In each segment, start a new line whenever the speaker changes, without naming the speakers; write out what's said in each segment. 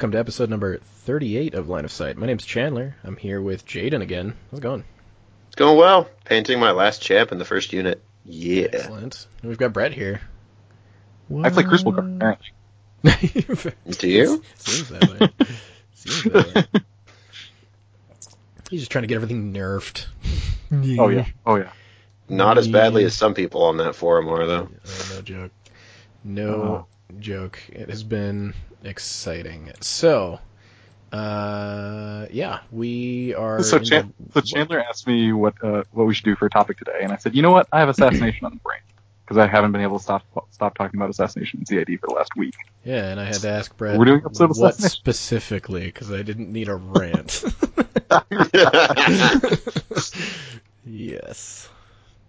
Welcome to episode number 38 of Line of Sight. My name's Chandler. I'm here with Jaden again. How's it going?
It's going well. Painting my last champ in the first unit. Yeah.
Excellent. And we've got Brett here. What?
I play Crucible Guard, apparently.
Do you?
Seems that way. Seems that way. He's just trying to get everything nerfed.
Oh yeah, oh yeah.
Not as badly as some people on that forum are, though.
Oh, no joke. No uh-huh. Joke. It has been exciting. So, uh, yeah, we are.
So, Chan-
the-
so Chandler asked me what uh, what we should do for a topic today, and I said, you know what, I have assassination on the brain because I haven't been able to stop stop talking about assassination in CID for the last week.
Yeah, and I had to ask Brad.
We're doing episode
what specifically because I didn't need a rant. yes.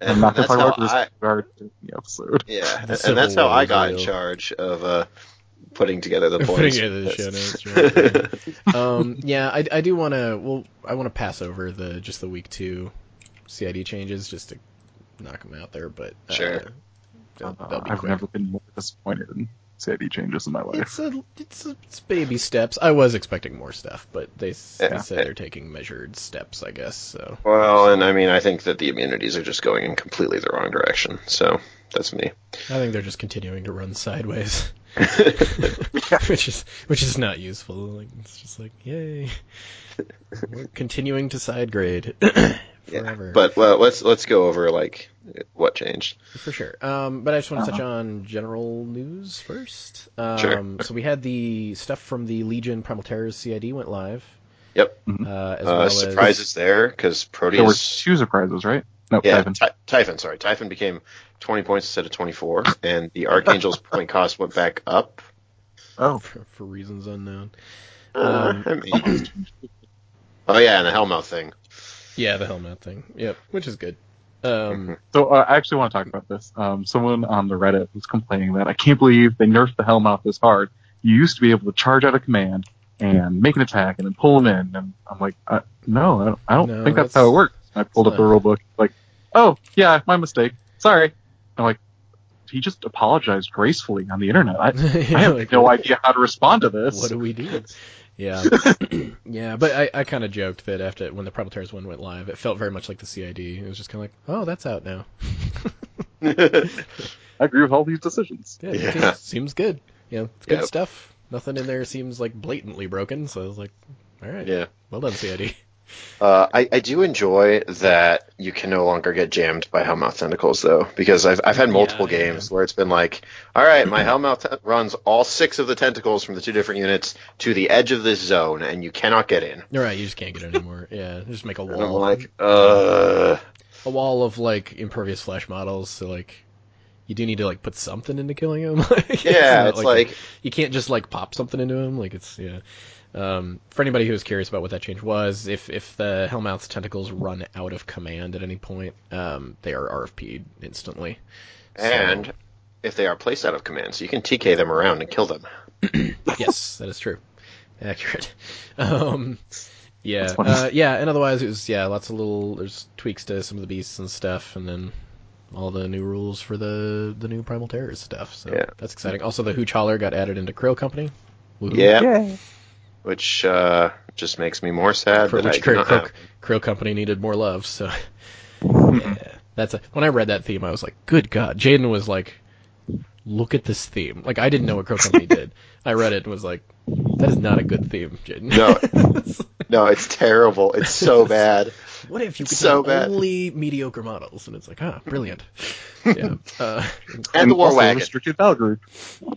And not to
that's
talk
how
about
I,
Guard the episode.
yeah, and, and that's how I
was
got in charge of uh, putting together the
Putting
points.
together the show notes, right. um, yeah, I, I do want to. Well, I want to pass over the just the week two CID changes just to knock them out there, but uh,
Sure.
they'll, they'll be
I've
quick.
never been more disappointed in CID changes in my life.
It's a, it's a, it's baby steps. I was expecting more stuff, but they, s they
Yeah.
said they're taking measured steps, I guess. So
well, and I mean, I think that the immunities are just going in completely the wrong direction. So that's me.
I think they're just continuing to run sideways, which is which is not useful. Like it's just like yay, we're continuing to side grade forever.
Yeah. But well, let's let's go over like what changed.
For sure. Um, but I just want to touch
Uh-huh.
on general news first. Um,
Sure.
So we had the stuff from the Legion Primal Terrors CID went live.
Yep.
Uh, as
Uh,
well
surprises there because Proteus.
There were two surprises, right? No,
Yeah,
Typhon.
Ty- Typhon. Sorry, Typhon became 20 points instead of 24, and the Archangel's point cost went back up.
Oh,
for, for reasons unknown.
Uh,
Um,
I mean- oh yeah, and the Hellmouth thing.
Yeah, the Hellmouth thing. Yep, which is good. Um,
So uh, I actually want to talk about this. Um, someone on the Reddit was complaining that I can't believe they nerfed the Hellmouth this hard. You used to be able to charge out a command and make an attack and then pull them in, and I'm like, uh, no, I don't, I don't
No,
think that's,
that's-
how it works. And I pulled
it's
up the
not.
rule book, like, oh yeah, my mistake. Sorry. I'm like, he just apologized gracefully on the internet. I, I have
like,
no idea how to respond to this.
What do we do? Yeah, yeah, but I, I kind of joked that after when the Primal Terrors one went live, it felt very much like the CID. It was just kind of like, oh, that's out now.
I agree with all these decisions.
Yeah,
Yeah.
seems, seems good. Yeah, it's good
Yep.
stuff. Nothing in there seems like blatantly broken, so I was like, all right,
yeah.
well done, CID.
Uh, I, I do enjoy that you can no longer get jammed by Hellmouth tentacles, though, because I've, I've had multiple
Yeah, yeah.
games where it's been like, all right, my Hellmouth te- runs all six of the tentacles from the two different units to the edge of this zone, and you cannot get in.
You're right, you just can't get it anymore. Yeah, just make a
And I'm
wall,
like, uh,
a wall of like impervious flesh models. So like, you do need to like put something into killing him. like,
yeah,
not
it's like,
you can't just like pop something into him. Like it's yeah. Um, for anybody who's curious about what that change was, if if the Hellmouth's tentacles run out of command at any point, um, they are RFP'd instantly. So-
and if they are placed out of command, so you can TK them around and kill them.
yes, that is true. Accurate. Um, yeah, uh, yeah, and otherwise it was yeah, lots of little there's tweaks to some of the beasts and stuff, and then all the new rules for the the new Primal Terrors stuff. So
Yeah.
that's exciting. Also, the Hooch Holler got added into Kriel Company. Woohoo.
Yeah,
Yay.
Which uh, just makes me more sad
For
that
which
do
Kriel,
Kriel.
Kriel Company needed more love. So yeah, that's a, when I read that theme, I was like, good God. Jaden was like, look at this theme. Like I didn't know what Kriel Company did. I read it and was like, that is not a good theme, Jaden.
No. No, it's terrible. It's so bad.
What if you could
So
do
bad.
only mediocre models? And it's like, ah, brilliant. yeah. Uh,
And the War
also
Wagon.
restricted battle group.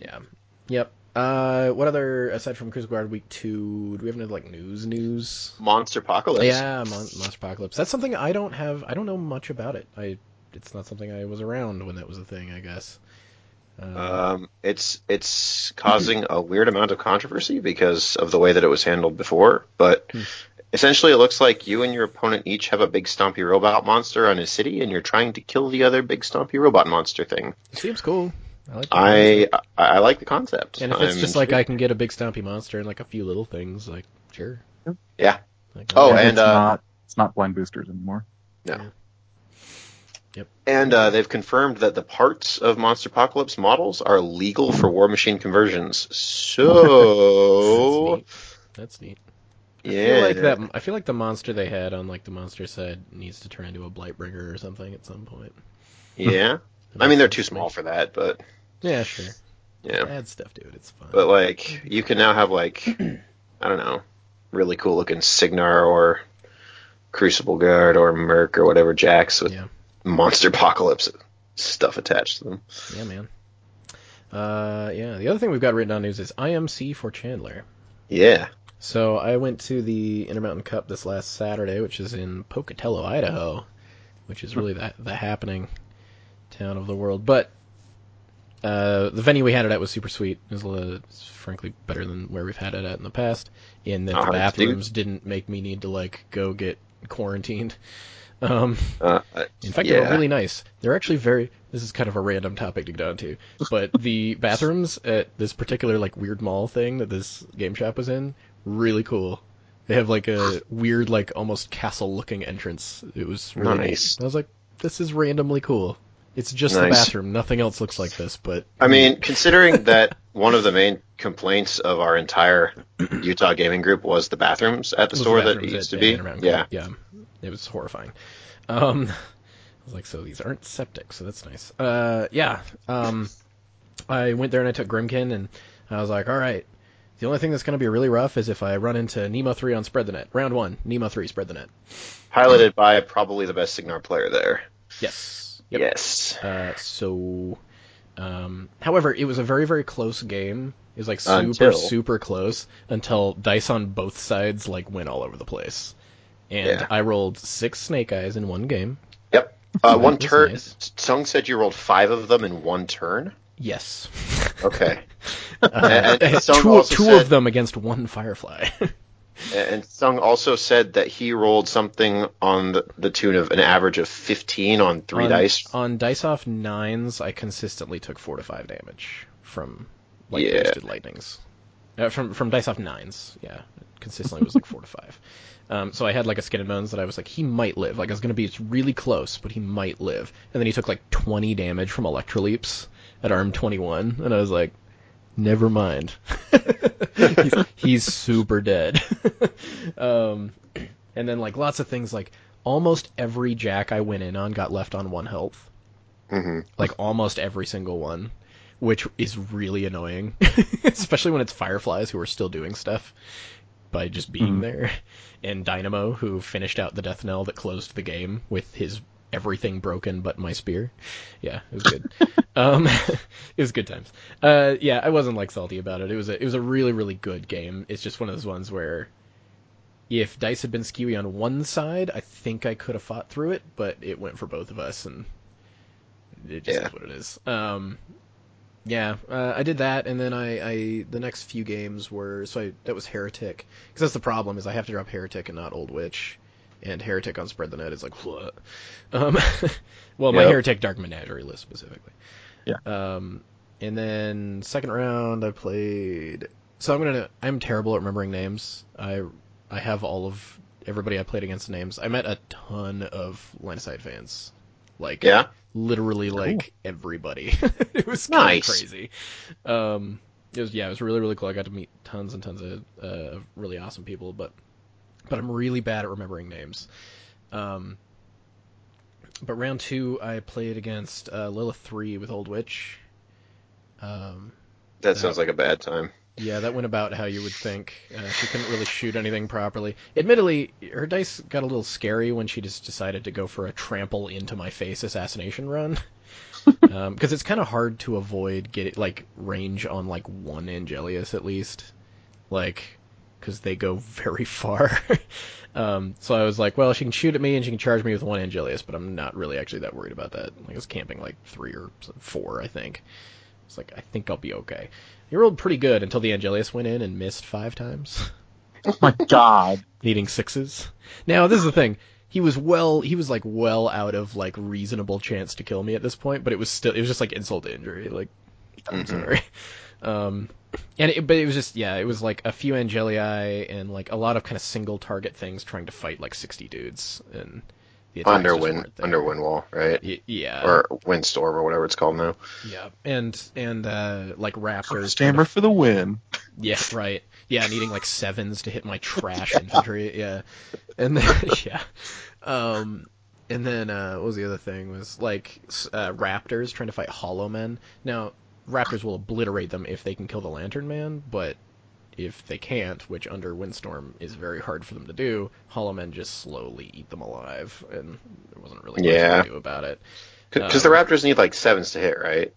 yeah. Yep. Uh, what other aside from Cruise Guard Week Two? Do we have any like news? News?
Monsterpocalypse.
Yeah, Mon- Monsterpocalypse. That's something I don't have. I don't know much about it. I. It's not something I was around when that was a thing. I guess. Uh,
Um, it's it's causing a weird amount of controversy because of the way that it was handled before, but
Hmm.
essentially, it looks like you and your opponent each have a big stompy robot monster on his city, and you're trying to kill the other big stompy robot monster thing.
It seems cool. I like the
I
concept.
I, I like the concept.
And if it's
I'm
just like I can get a big stompy monster and like a few little things, like sure.
Yeah.
Like,
Oh.
And
and,
it's
uh,
not it's not blind boosters anymore. No. Yeah. Yep.
And uh, they've confirmed that the parts of Monsterpocalypse models are legal for Warmachine conversions. So,
that's neat. That's neat.
yeah,
I feel like that. I feel like the monster they had on like the monster side needs to turn into a Blightbringer or something at some point.
yeah. I mean, they're too small for that, but
Yeah, sure.
yeah.
Add stuff to it. It's fun.
But like, you can now have like, I don't know, really cool looking Cygnar or Crucible Guard or Merc or whatever jacks with
Yeah.
Monsterpocalypse stuff attached to them.
yeah, man. Uh, yeah. The other thing we've got written on news is IMC for Chandler.
Yeah.
So I went to the Intermountain Cup this last Saturday, which is in Pocatello, Idaho, which is really the, the happening town of the world. But uh, the venue we had it at was super sweet. It was it's frankly better than where we've had it at in the past. In that the
dude.
bathrooms didn't make me need to like go get quarantined. Um,
Uh,
in fact, they were really nice. They're actually very. This is kind of a random topic to get onto, but the bathrooms at this particular like weird mall thing that this game shop was in, really cool. They have like a weird, like almost castle-looking entrance. It was really
Nice.
neat. I was like, this is randomly cool. It's just the bathroom. Nothing else looks like this, but
I mean, considering that one of the main complaints of our entire Utah gaming group was the bathrooms at the store
the
that it used to be. Yeah.
Yeah, it was horrifying. Um, I was like, so these aren't septic, so that's nice. Uh, yeah. Um, I went there and I took Grymkin, and I was like, all right. The only thing that's going to be really rough is if I run into Nemo three on spread the net. Round one, Nemo three spread the net.
Piloted by probably the best Cygnar player there.
Yes. Yep.
Yes.
Uh, so, um, however, it was a very, very close game. It was like super,
Until-
super close until dice on both sides like went all over the place. And
Yeah.
I rolled six snake eyes in one game.
Yep. Uh, one turn.
nice.
Sung said you rolled five of them in one turn.
Yes.
Okay.
Uh,
And- and
two two
said-
of them against one firefly.
And Sung also said that he rolled something on the, the tune of an average of 15 on three
on,
dice.
On dice off nines, I consistently took four to five damage from like
Yeah.
boosted lightnings. Uh, from from dice off nines, yeah, consistently was like four to five. Um, so I had like a skin and bones that I was like, he might live. Like I was gonna be really close, but he might live. And then he took like 20 damage from electroleaps at arm 21, and I was like, never mind. he's, he's super dead. um, and then like lots of things like almost every jack I went in on got left on one health.
hmm
Like almost every single one, which is really annoying, especially when it's fireflies who are still doing stuff by just being
Mhm.
there, and Dynamo who finished out the death knell that closed the game with his everything broken but my spear. Yeah, it was good. um, it was good times. Uh, yeah, I wasn't like salty about it. It was a, it was a really really good game. It's just one of those ones where if dice had been skewy on one side, I think I could have fought through it, but it went for both of us, and it just
Yeah.
is what it is. Um, yeah, uh, I did that, and then I, I the next few games were so I, that was Heretic because that's the problem is I have to drop Heretic and not Old Witch, and Heretic on Spread the Net is like what? Um, well, my
Yep.
Heretic Dark Menagerie list specifically.
Yeah.
Um, and then second round I played. So I'm gonna I'm terrible at remembering names. I I have all of everybody I played against names. I met a ton of Line of Sight fans. Like
Yeah.
literally like everybody. it was
Nice.
crazy. Um, it was yeah, it was really really cool. I got to meet tons and tons of uh, really awesome people, but but I'm really bad at remembering names. Um, but round two, I played against uh, Lylyth three with Old Witch. Um,
That sounds like a bad time.
yeah, that went about how you would think. Uh, she couldn't really shoot anything properly. Admittedly, her dice got a little scary when she just decided to go for a trample into my face assassination run. Because it's kind of hard to avoid getting like range on like one Angelius at least, like because they go very far. um, so I was like, well, she can shoot at me and she can charge me with one Angelius, but I'm not really actually that worried about that. Like I was camping like three or four, I think. It's like I think I'll be okay. He rolled pretty good until the Angelius went in and missed five times.
Oh my God.
needing sixes. Now this is the thing. He was well. He was like well out of like reasonable chance to kill me at this point, but it was still. It was just like insult to injury. Like I'm
Mhm.
sorry. Um, and it, but it was just yeah. It was like a few Angelii and like a lot of kind of single target things trying to fight like 60 dudes and the attacks
under wind under wind wall, right?
Y- yeah.
Or windstorm or whatever it's called now.
yeah. And and uh like raptors. trying to
Stammer for the win.
Yeah, right. Yeah, needing like sevens to hit my trash infantry. Yeah, and then yeah, um, and then uh, what was the other thing? Was like uh, raptors trying to fight hollow men. Now raptors will obliterate them if they can kill the lantern man, but if they can't, which under windstorm is very hard for them to do, hollow men just slowly eat them alive, and there wasn't really much
Yeah.
you could do about it.
Because
Um,
the Raptors need like sevens to hit, right?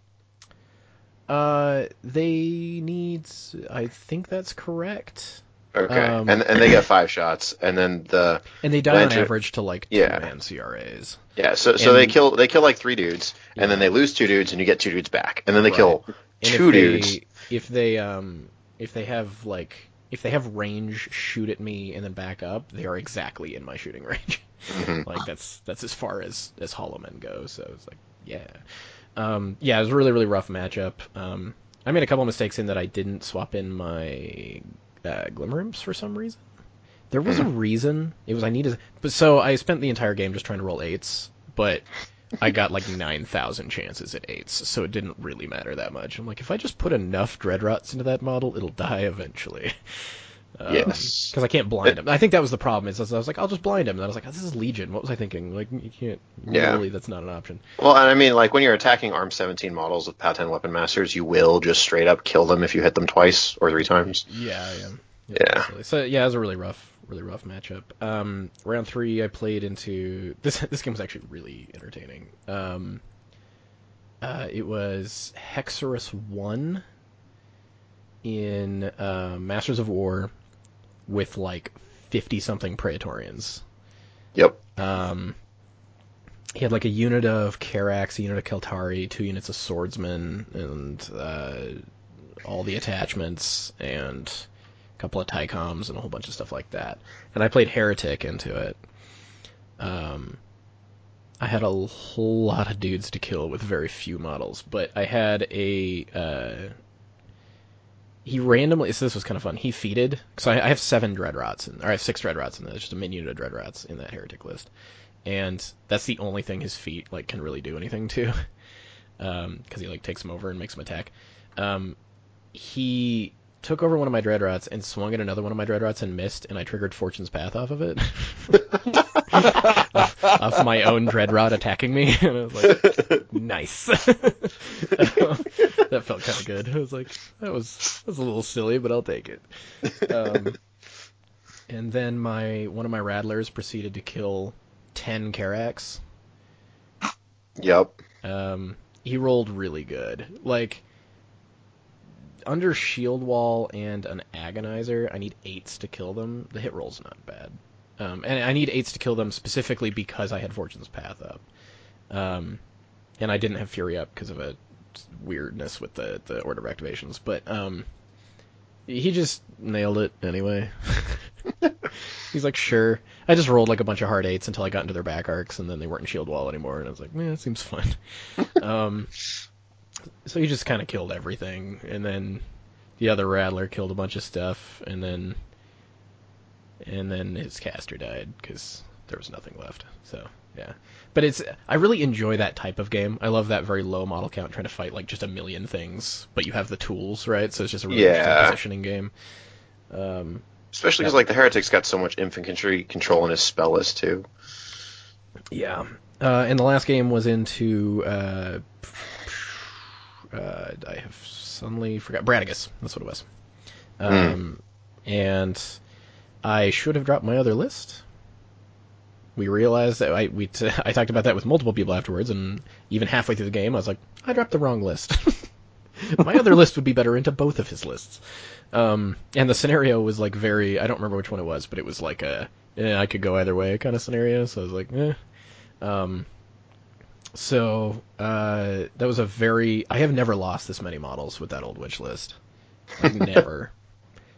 Uh, they need. I think that's correct.
Okay.
Um,
and and they get five shots, and then the
And they die on average to like two
Yeah.
man CRAs.
yeah. So so they kill they kill like three dudes, and then they lose two dudes, and you get two dudes back, and then they
Right.
kill
And
two
if they,
dudes.
If they um if they have like if they have range, shoot at me and then back up, they are exactly in my shooting range.
Mhm.
like that's that's as far as as Hollow Men go. So it's like yeah, um yeah, it was a really really rough matchup. Um, I made a couple mistakes in that I didn't swap in my uh, Glimmer Imps for some reason. There was a reason. It was I needed, but so I spent the entire game just trying to roll eights, but I got like nine thousand chances at eights, so it didn't really matter that much. I'm like, if I just put enough Dreadrots into that model, it'll die eventually. Um,
Yes.
because I can't blind him. I think that was the problem. Is I was like, I'll just blind him, and I was like, oh, this is Legion. What was I thinking? Like, you can't.
Yeah.
Really, that's not an option.
Well, and I mean, like when you're attacking ARM 17 models with 10 weapon masters, you will just straight up kill them if you hit them twice or three times.
Yeah, I am.
Yeah.
So yeah, it was a really rough, really rough matchup. Um, round three, I played into this. This game was actually really entertaining. Um, uh, it was Hexeris one in uh, Masters of War with like fifty something Praetorians.
Yep.
Um, he had like a unit of Karax, a unit of Keltari, two units of swordsmen, and uh, all the attachments, and a couple of Tycoms, and a whole bunch of stuff like that. And I played Heretic into it. Um, I had a whole lot of dudes to kill with very few models, but I had a. Uh, he randomly, so this was kind of fun. He feeded, so I, I have seven Dreadrots, in, or I have six Dreadrots in there. There's just a min unit of Dreadrots in that Heretic list, and that's the only thing his feet like can really do anything to, because he like takes them over and makes them attack. Um, he took over one of my dread Dreadrots and swung at another one of my dread Dreadrots and missed, and I triggered Fortune's Path off of it. off my own Dreadrot attacking me, and I was like, nice. that felt kind of good. I was like, that was that was a little silly, but I'll take it. Um, and then my one of my Rattlers proceeded to kill ten Karax.
Yep.
Um, he rolled really good. Like under shield wall and an agonizer, I need eights to kill them. The hit roll's not bad. Um, and I need eights to kill them specifically because I had Fortune's Path up. Um, and I didn't have Fury up because of a weirdness with the, the order of activations. But um, he just nailed it anyway. He's like, sure. I just rolled like a bunch of hard eights until I got into their back arcs, and then they weren't in shield wall anymore, and I was like, man, that seems fun. um, so he just kind of killed everything, and then the other Rattler killed a bunch of stuff, and then and then his caster died because there was nothing left. So yeah, but it's I really enjoy that type of game. I love that very low model count, trying to fight like just a million things, but you have the tools, right? So it's just a really
Yeah.
positioning game. Um,
Especially because like the heretic's got so much infantry control in his spell list too.
Yeah. Uh, and the last game was into. Uh, uh, I have suddenly forgot. Bradigus. That's what it was. Um, And I should have dropped my other list. We realized that I we t- I talked about that with multiple people afterwards, and even halfway through the game, I was like, I dropped the wrong list. my other list would be better into both of his lists. Um, and the scenario was like very I don't remember which one it was, but it was like a eh, I could go either way kind of scenario. So I was like, eh. Um, so uh, that was a very I have never lost this many models with that old witch list. Like, never.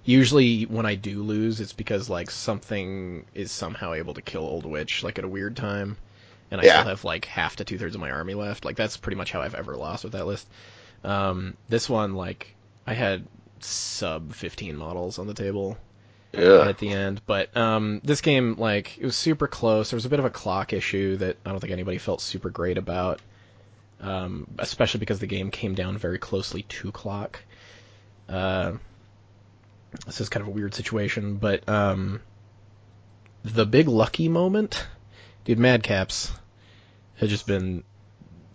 Usually when I do lose, it's because like something is somehow able to kill Old Witch like at a weird time, and I
Yeah.
still have like half to two thirds of my army left. Like that's pretty much how I've ever lost with that list. Um, this one, like I had sub 15 models on the table
Yeah.
at the end. But um, this game, like, it was super close. There was a bit of a clock issue that I don't think anybody felt super great about, um, especially because the game came down very closely to clock. Uh, this is kind of a weird situation, but um, the big lucky moment, dude, Madcaps has just been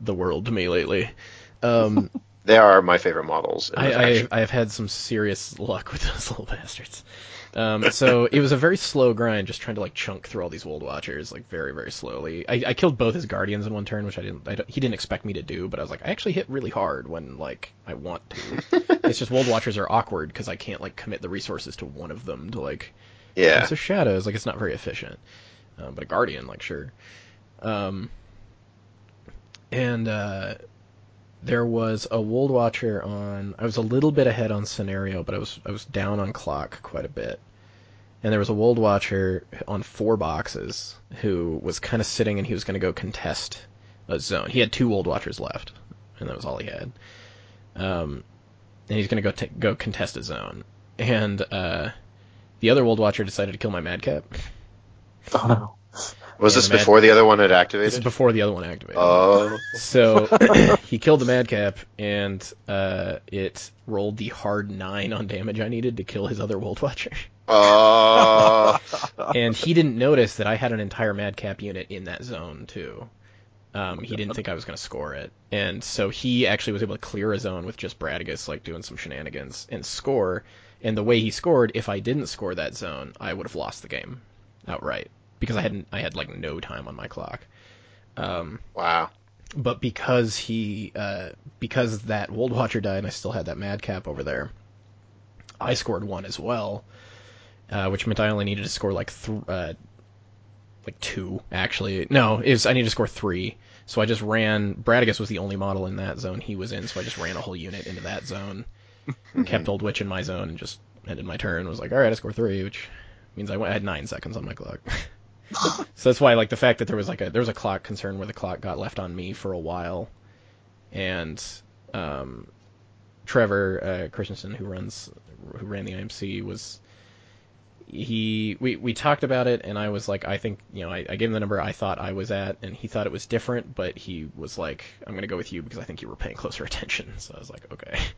the world to me lately. Um,
They are my favorite models. in
I. I I've had some serious luck with those little bastards. Um, so it was a very slow grind, just trying to like chunk through all these Wold Watchers, like very very slowly. I, I killed both his guardians in one turn, which I didn't. I he didn't expect me to do, but I was like, I actually hit really hard when like I want to. it's just Wold Watchers are awkward because I can't like commit the resources to one of them to like.
yeah.
It's a shadows, like it's not very efficient. Um, but a guardian, like sure. Um, and uh, there was a Wold Watcher on. I was a little bit ahead on scenario, but I was I was down on clock quite a bit. And there was a Wold Watcher on four boxes who was kind of sitting, and he was going to go contest a zone. He had two World Watchers left, and that was all he had. Um, and he's going to go t- go contest a zone. And uh, the other Wold Watcher decided to kill my Madcap.
Oh no.
Was
Yeah,
this
the
before the other one had
This is
activated?
before the other one activated.
Oh.
So he killed the Madcap, and uh, it rolled the hard nine on damage I needed to kill his other Wold Watcher.
Oh.
and he didn't notice that I had an entire Madcap unit in that zone too. Um, he didn't think I was going to score it, and so he actually was able to clear a zone with just Bradigus like doing some shenanigans and score. And the way he scored, if I didn't score that zone, I would have lost the game outright because I hadn't I had like no time on my clock. Um,
wow.
but because he uh, because that Wold Watcher died and I still had that Madcap over there, I scored one as well, uh, which meant I only needed to score like th- uh, like two actually. No, it was I needed to score three. So I just ran. Bradigus was the only model in that zone he was in, so I just ran a whole unit into that zone, kept Old Witch in my zone, and just ended my turn. Was like, all right, I score three, which means I, went, I had nine seconds on my clock. so that's why like the fact that there was like a there was a clock concern where the clock got left on me for a while, and um, Trevor uh, Christensen who runs who ran the IMC was he we we talked about it and I was like I think you know I, I gave him the number I thought I was at and he thought it was different but he was like I'm gonna go with you because I think you were paying closer attention. So I was like okay.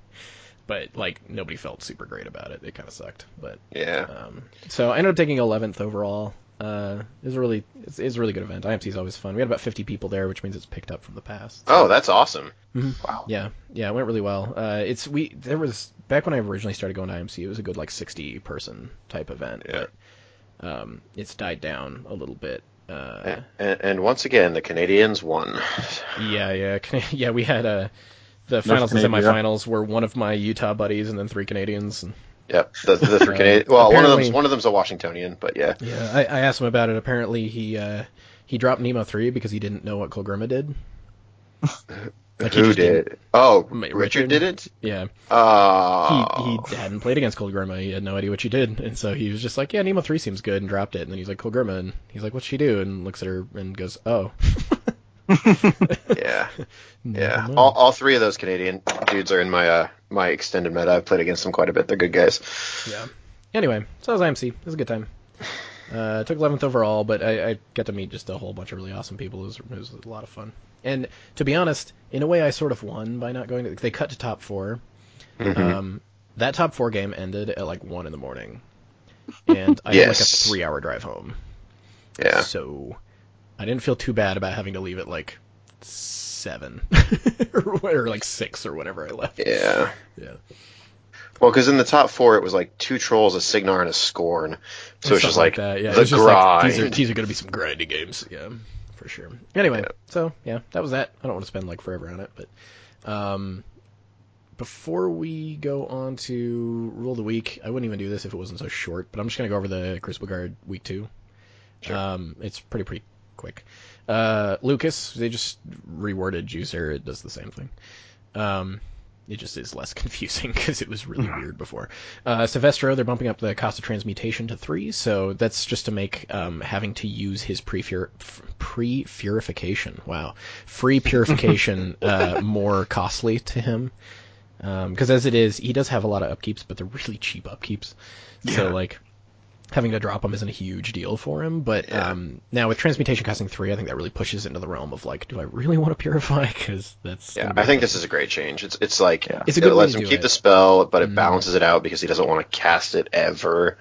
But like nobody felt super great about it. It kind of sucked. But
Yeah.
um, so I ended up taking 11th overall. Uh, it was a really it's, it's a really good event. IMC is always fun. We had about 50 people there, which means it's picked up from the past.
Oh, that's awesome.
Wow.
Yeah, yeah, it went really well. Uh, it's we there was back when I originally started going to IMC, it was a good like 60 person type event,
Yeah.
but um, it's died down a little bit. Uh,
And, and once again, the Canadians won.
yeah, yeah, yeah. We had uh, the finals and
Canada.
semifinals were one of my Utah buddies and then three Canadians. And,
Yep. The, the three
Uh,
Canadian. Well, one of them's one of them's a Washingtonian, but yeah.
Yeah, I, I asked him about it. Apparently, he uh, he dropped Nemo three because he didn't know what Kolgrima did. Like,
Who
didn't-
Oh, Richard,
Richard?
did it.
Yeah,
Oh.
he he hadn't played against Cold Kolgrima. He had no idea what she did, and so he was just like, "Yeah, Nemo three seems good," and dropped it. And then he's like, "Cold "Kolgrima," and he's like, "What's she do?" And looks at her and goes, "Oh."
yeah. Yeah. All, all three of those Canadian dudes are in my uh my extended meta. I've played against them quite a bit. They're good guys.
Yeah. Anyway, so that was IMC. It was a good time. Uh, took 11th overall, but I, I got to meet just a whole bunch of really awesome people. It was, it was a lot of fun. And to be honest, in a way, I sort of won by not going to. They cut to top 4
Mhm.
Um, that top four game ended at like one in the morning, and I had like a three-hour drive home.
yeah.
So I didn't feel too bad about having to leave at like seven or, like six or whatever I left.
Yeah.
Yeah.
Well, because in the top four, it was like two trolls, a Cygnar, and a Scorn. So it's just like,
that. Yeah,
the grind.
like these are these are gonna be some grindy games. Yeah, for sure. Anyway,
Yeah.
so yeah, that was that. I don't want to spend like forever on it, but um, before we go on to rule of the week, I wouldn't even do this if it wasn't so short. But I'm just gonna go over the Crucible Guard week two.
Sure.
Um, it's pretty pretty quick. Uh, Lucas, they just reworded Juicer. It does the same thing. Um, it just is less confusing because it was really weird before. Uh, Syvestro, they're bumping up the cost of transmutation to three, so that's just to make um, having to use his pre-pur- pre-purification, wow, free purification uh, more costly to him. Because as it is, he does have a lot of upkeeps, but they're really cheap upkeeps. So like having to drop them isn't a huge deal for him. But
Yeah.
um, now with transmutation costing three, I think that really pushes into the realm of like, do I really want to purify? Because that's
Yeah, I think this is a great change. It's it's like
Yeah.
It's a
it
good way
lets him keep
it.
the spell, but it
Mhm.
balances it out because he doesn't want to cast it ever.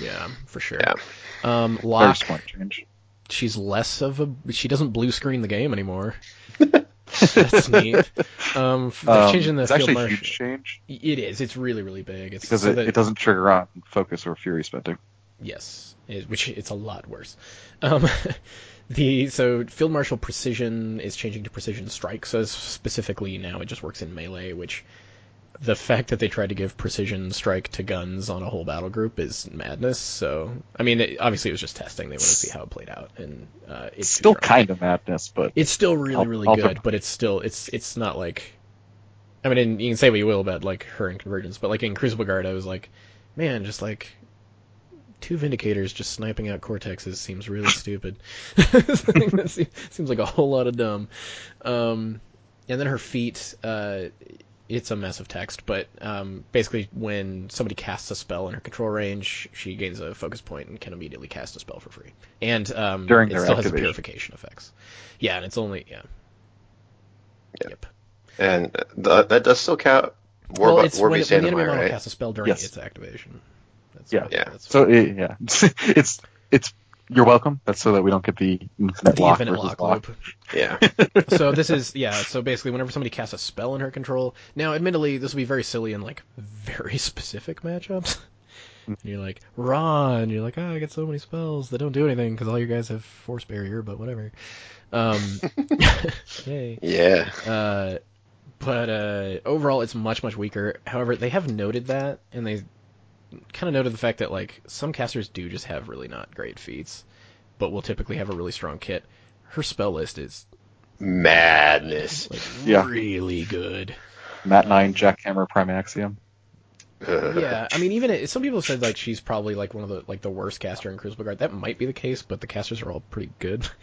yeah for sure.
Yeah.
Um,
Very
Locke,
smart change.
she's less of a she doesn't blue screen the game anymore. That's neat. Um, they're
Um,
changing the
it's
field
actually a huge change
It is. It's really really big. It's
because
so
it,
that-
it doesn't trigger on focus or fury spending.
Yes, it, which it's a lot worse. Um, the so field marshal precision is changing to precision strike. So specifically now it just works in melee, which the fact that they tried to give precision strike to guns on a whole battle group is madness. So I mean, it, obviously it was just testing. They want to see how it played out, and uh, it's
still kind of madness, but
It's still really
I'll-
really
I'll
good,
go-
but it's still it's it's not like. I mean, you can say what you will about like her in Convergence, but like in Crucible Guard, I was like, man, just like two Vindicators just sniping out Cortexes seems really stupid. seems, seems like a whole lot of dumb. Um, and then her feet, uh, it's a mess of text, but um, basically when somebody casts a spell in her control range, she gains a focus point and can immediately cast a spell for free. And um,
During
it still has the purification effects. Yeah, and it's only yeah.
Yeah.
Yep.
And th- that does still count. War,
well, it's
War
when, when the enemy model
right?
casts a spell during
Yes.
its activation. That's
Yeah.
what-
Yeah.
That's
so it, yeah, it's it's you're welcome. That's so that we don't get the infinite
the
lock
infinite
versus
lock
lock.
loop.
Yeah.
so this is yeah. So basically, whenever somebody casts a spell in her control, now admittedly this will be very silly in like very specific matchups. And you're like Ron, and you're like, oh, I get so many spells that don't do anything because all you guys have force barrier, but whatever. Um, yay.
Yeah.
Uh, but uh, overall, it's much much weaker. However, they have noted that, and they kind of noted the fact that like some casters do just have really not great feats, but will typically have a really strong kit. Her spell list is
Madness.
like
Yeah.
really good.
Matt Nine Jackhammer Prime Axiom.
Yeah, I mean, even it, some people said like she's probably like one of the like the worst caster in Crucible Guard. That might be the case, but the casters are all pretty good.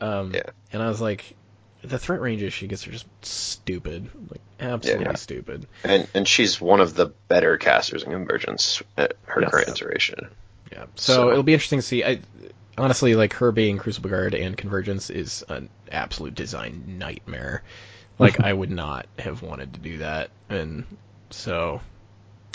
Um,
Yeah.
And I was like, the threat ranges she gets are just stupid, like absolutely
Yeah.
stupid.
And and she's one of the better casters in Convergence at her
Yes.
current iteration.
Yeah. So,
So-
it'll be interesting to see. I honestly like her being Crucible Guard and Convergence is an absolute design nightmare. Like I would not have wanted to do that, and so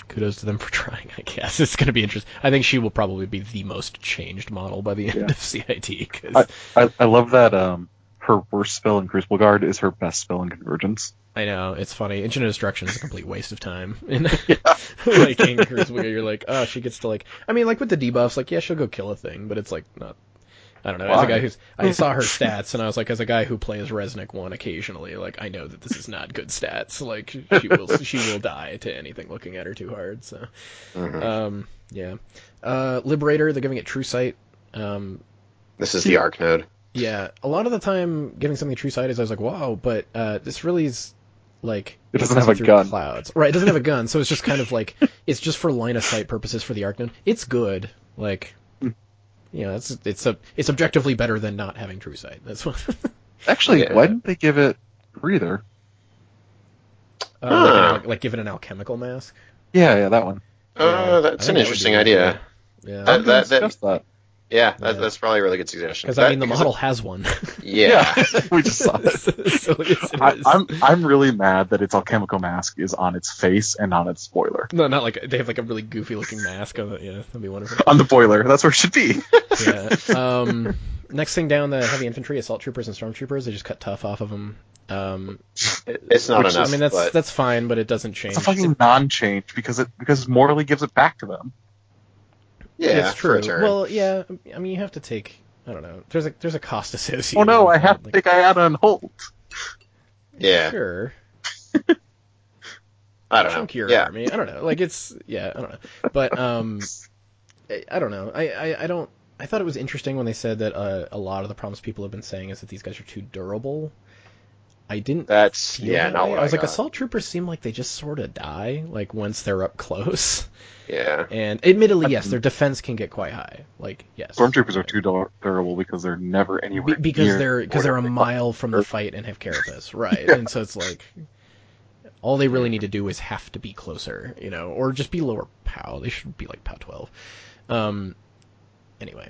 kudos to them for trying. I guess it's going to be interesting. I think she will probably be the most changed model by the end
Yeah.
of CID. Cause,
I, I I love that um her worst spell in Crucible Guard is her best spell in Convergence.
I know it's funny. Engine of Destruction is a complete waste of time. And like in Crucible, Guard, you're like, oh, she gets to like. I mean, like with the debuffs, like yeah, she'll go kill a thing, but it's like not. I don't know. As a guy who's, I saw her stats, and I was like, as a guy who plays Reznik one occasionally, like I know that this is not good stats. Like she will, she will die to anything looking at her too hard. So,
Mhm.
um, yeah. Uh, Liberator, they're giving it True Sight. Um,
This is the arc node.
Yeah, a lot of the time getting something True Sight is I was like, wow, but uh, this really is like
It doesn't have a
through
gun.
Clouds, right? It doesn't have a gun, so it's just kind of like it's just for line of sight purposes for the arc node. It's good, like
Hmm.
you know, it's it's a it's objectively better than not having True Sight. That's what.
Actually,
Yeah.
why didn't they give it breather?
uh, like, an al- like give it an alchemical mask.
Yeah, yeah, that one.
Yeah,
Uh,
I
that's an interesting
be
idea.
Yeah,
That-
I'm gonna
that-
discuss that.
Yeah, that,
Yeah.
that's probably a really good suggestion.
because I mean the model
it-
has one.
yeah.
we just saw it.
so it's, it
I,
is.
I'm I'm really mad that its alchemical mask is on its face and on its spoiler.
No, not like they have like a really goofy looking mask on it. Yeah, that'd be wonderful.
On the boiler, that's where it should be.
yeah. Um, next thing down, the heavy infantry, assault troopers, and stormtroopers. They just cut tough off of them. Um,
it's not
Which is-
enough.
I mean, that's
but
that's fine, but it doesn't change.
It's a fucking non-change because it because morally gives it back to them.
Yeah,
it's
for a
true.
turn.
Well, yeah. I mean, you have to take. I don't know. There's a there's a cost associated.
Oh no, I have
that.
to take Iata and Holt.
yeah,
Sure.
I don't know.
Chunk your
Yeah,
army. I don't know. Like it's yeah. I don't know. But um, I, I don't know. I, I I don't. I thought it was interesting when they said that uh, a lot of the problems people have been saying is that these guys are too durable. I didn't.
That's
feel
yeah,
that
not
way.
what
I was like,
got.
assault troopers seem like they just sort of die, like once they're up close.
Yeah,
And admittedly, yes, their defense can get quite high. Like yes,
Stormtroopers are too durable because they're never anywhere.
Be- because
near
they're because they're a
they
mile from the fight and have carapace, right?
Yeah.
And so it's like all they really need to do is have to be closer, you know, or just be lower POW. They should be like POW 12. Um, anyway,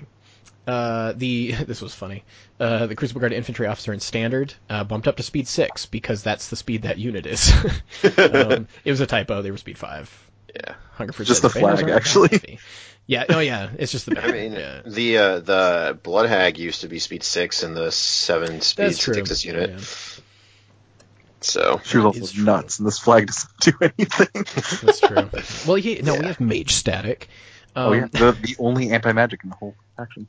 uh, the this was funny. Uh, the Crucible Guard infantry officer in standard uh, bumped up to speed six because that's the speed that unit is. um, it was a typo. They were speed five.
yeah.
Hungerford
Just the
banners
flag, actually.
Yeah. Oh yeah. It's just the banner.
I mean,
yeah.
the uh, the Blood Hag used to be speed six in the seven speed
That's.
Texas unit.
Yeah.
So
She was
It's
also
true.
nuts, and this flag doesn't do anything.
That's true. Well, he, no, we have mage static. Um,
oh yeah, the, the only anti-magic in the whole faction.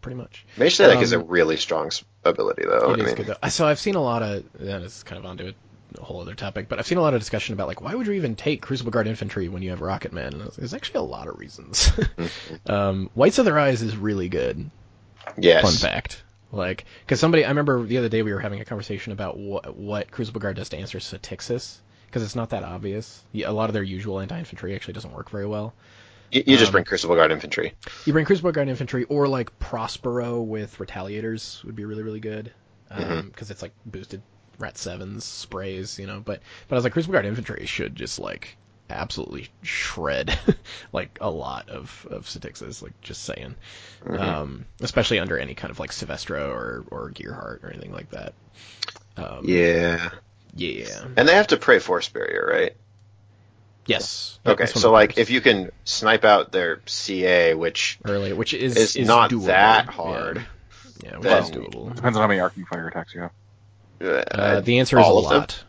Pretty much.
Mage Static is a
Um,
really strong ability, though.
It
I
is
mean,
good though. So I've seen a lot of. Yeah, this kind of onto a whole other topic, but I've seen a lot of discussion about like why would you even take Crucible Guard infantry when you have Rocket Man? And there's actually a lot of reasons. um, Whites of their Eyes is really good.
yes.
Fun fact. Like, because somebody, I remember the other day we were having a conversation about what what Crucible Guard does to answer Satyxis, because it's not that obvious. A lot of their usual anti-infantry actually doesn't work very well.
You, you just
um,
bring Crucible Guard infantry.
You bring Crucible Guard infantry or like Prospero with Retaliators would be really really good because
Mhm.
it's like boosted Rat sevens sprays, you know. But but I was like Crucible Guard infantry should just like absolutely shred like a lot of of Satyxis, like just saying,
Mhm.
um, especially under any kind of like Syvestro or or Gearhart or anything like that. Um,
yeah.
yeah.
And they have to pray Force Barrier, right?
Yes.
Okay,
That's
so like if you can snipe out their CA, which
early, which is
is
is
not
doable.
that hard,
Yeah, which
then-
is doable.
Depends on how many arcing fire attacks you have.
uh,
Uh, the answer is a
all of
lot.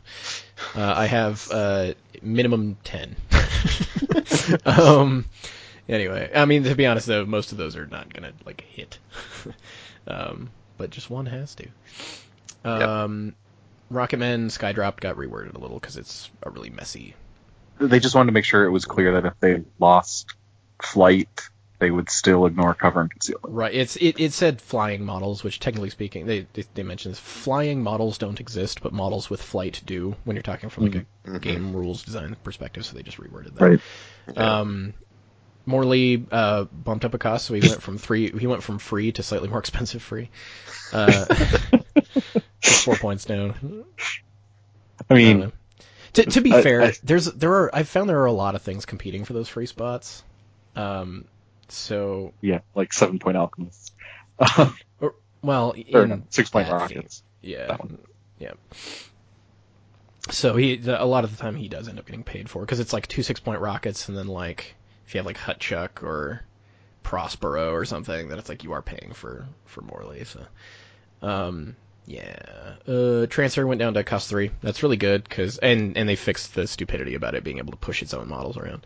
Uh, I have uh, minimum ten. um, anyway, I mean to be honest though, most of those are not gonna like hit. um, but just one has to. Um, Rocketman Skydrop got reworded a little because it's a really messy.
They just wanted to make sure it was clear that if they lost flight, they would still ignore cover and concealment.
Right. It's it, it said flying models, which technically speaking, they they, they mentioned this. Flying models don't exist, but models with flight do. When you're talking from like a
Mhm.
game rules design perspective, so they just reworded that.
Right.
Yeah.
Um, Morley uh, bumped up a cost, so he went from free. He went from free to slightly more expensive free. Uh, four points down.
I mean,
Uh, to, to be
I-
fair,
I-
there's there are I've found there are a lot of things competing for those free spots. Um, so
yeah, like seven point alchemists.
well,
or
in
no, six point rockets.
Yeah, yeah. So he a lot of the time he does end up getting paid for because it's like two six point rockets and then like if you have like Hutchuk or Prospero or something, then it's like you are paying for for Morley. So, um, yeah. Uh, transfer went down to cost three. That's really good because and and they fixed the stupidity about it being able to push its own models around.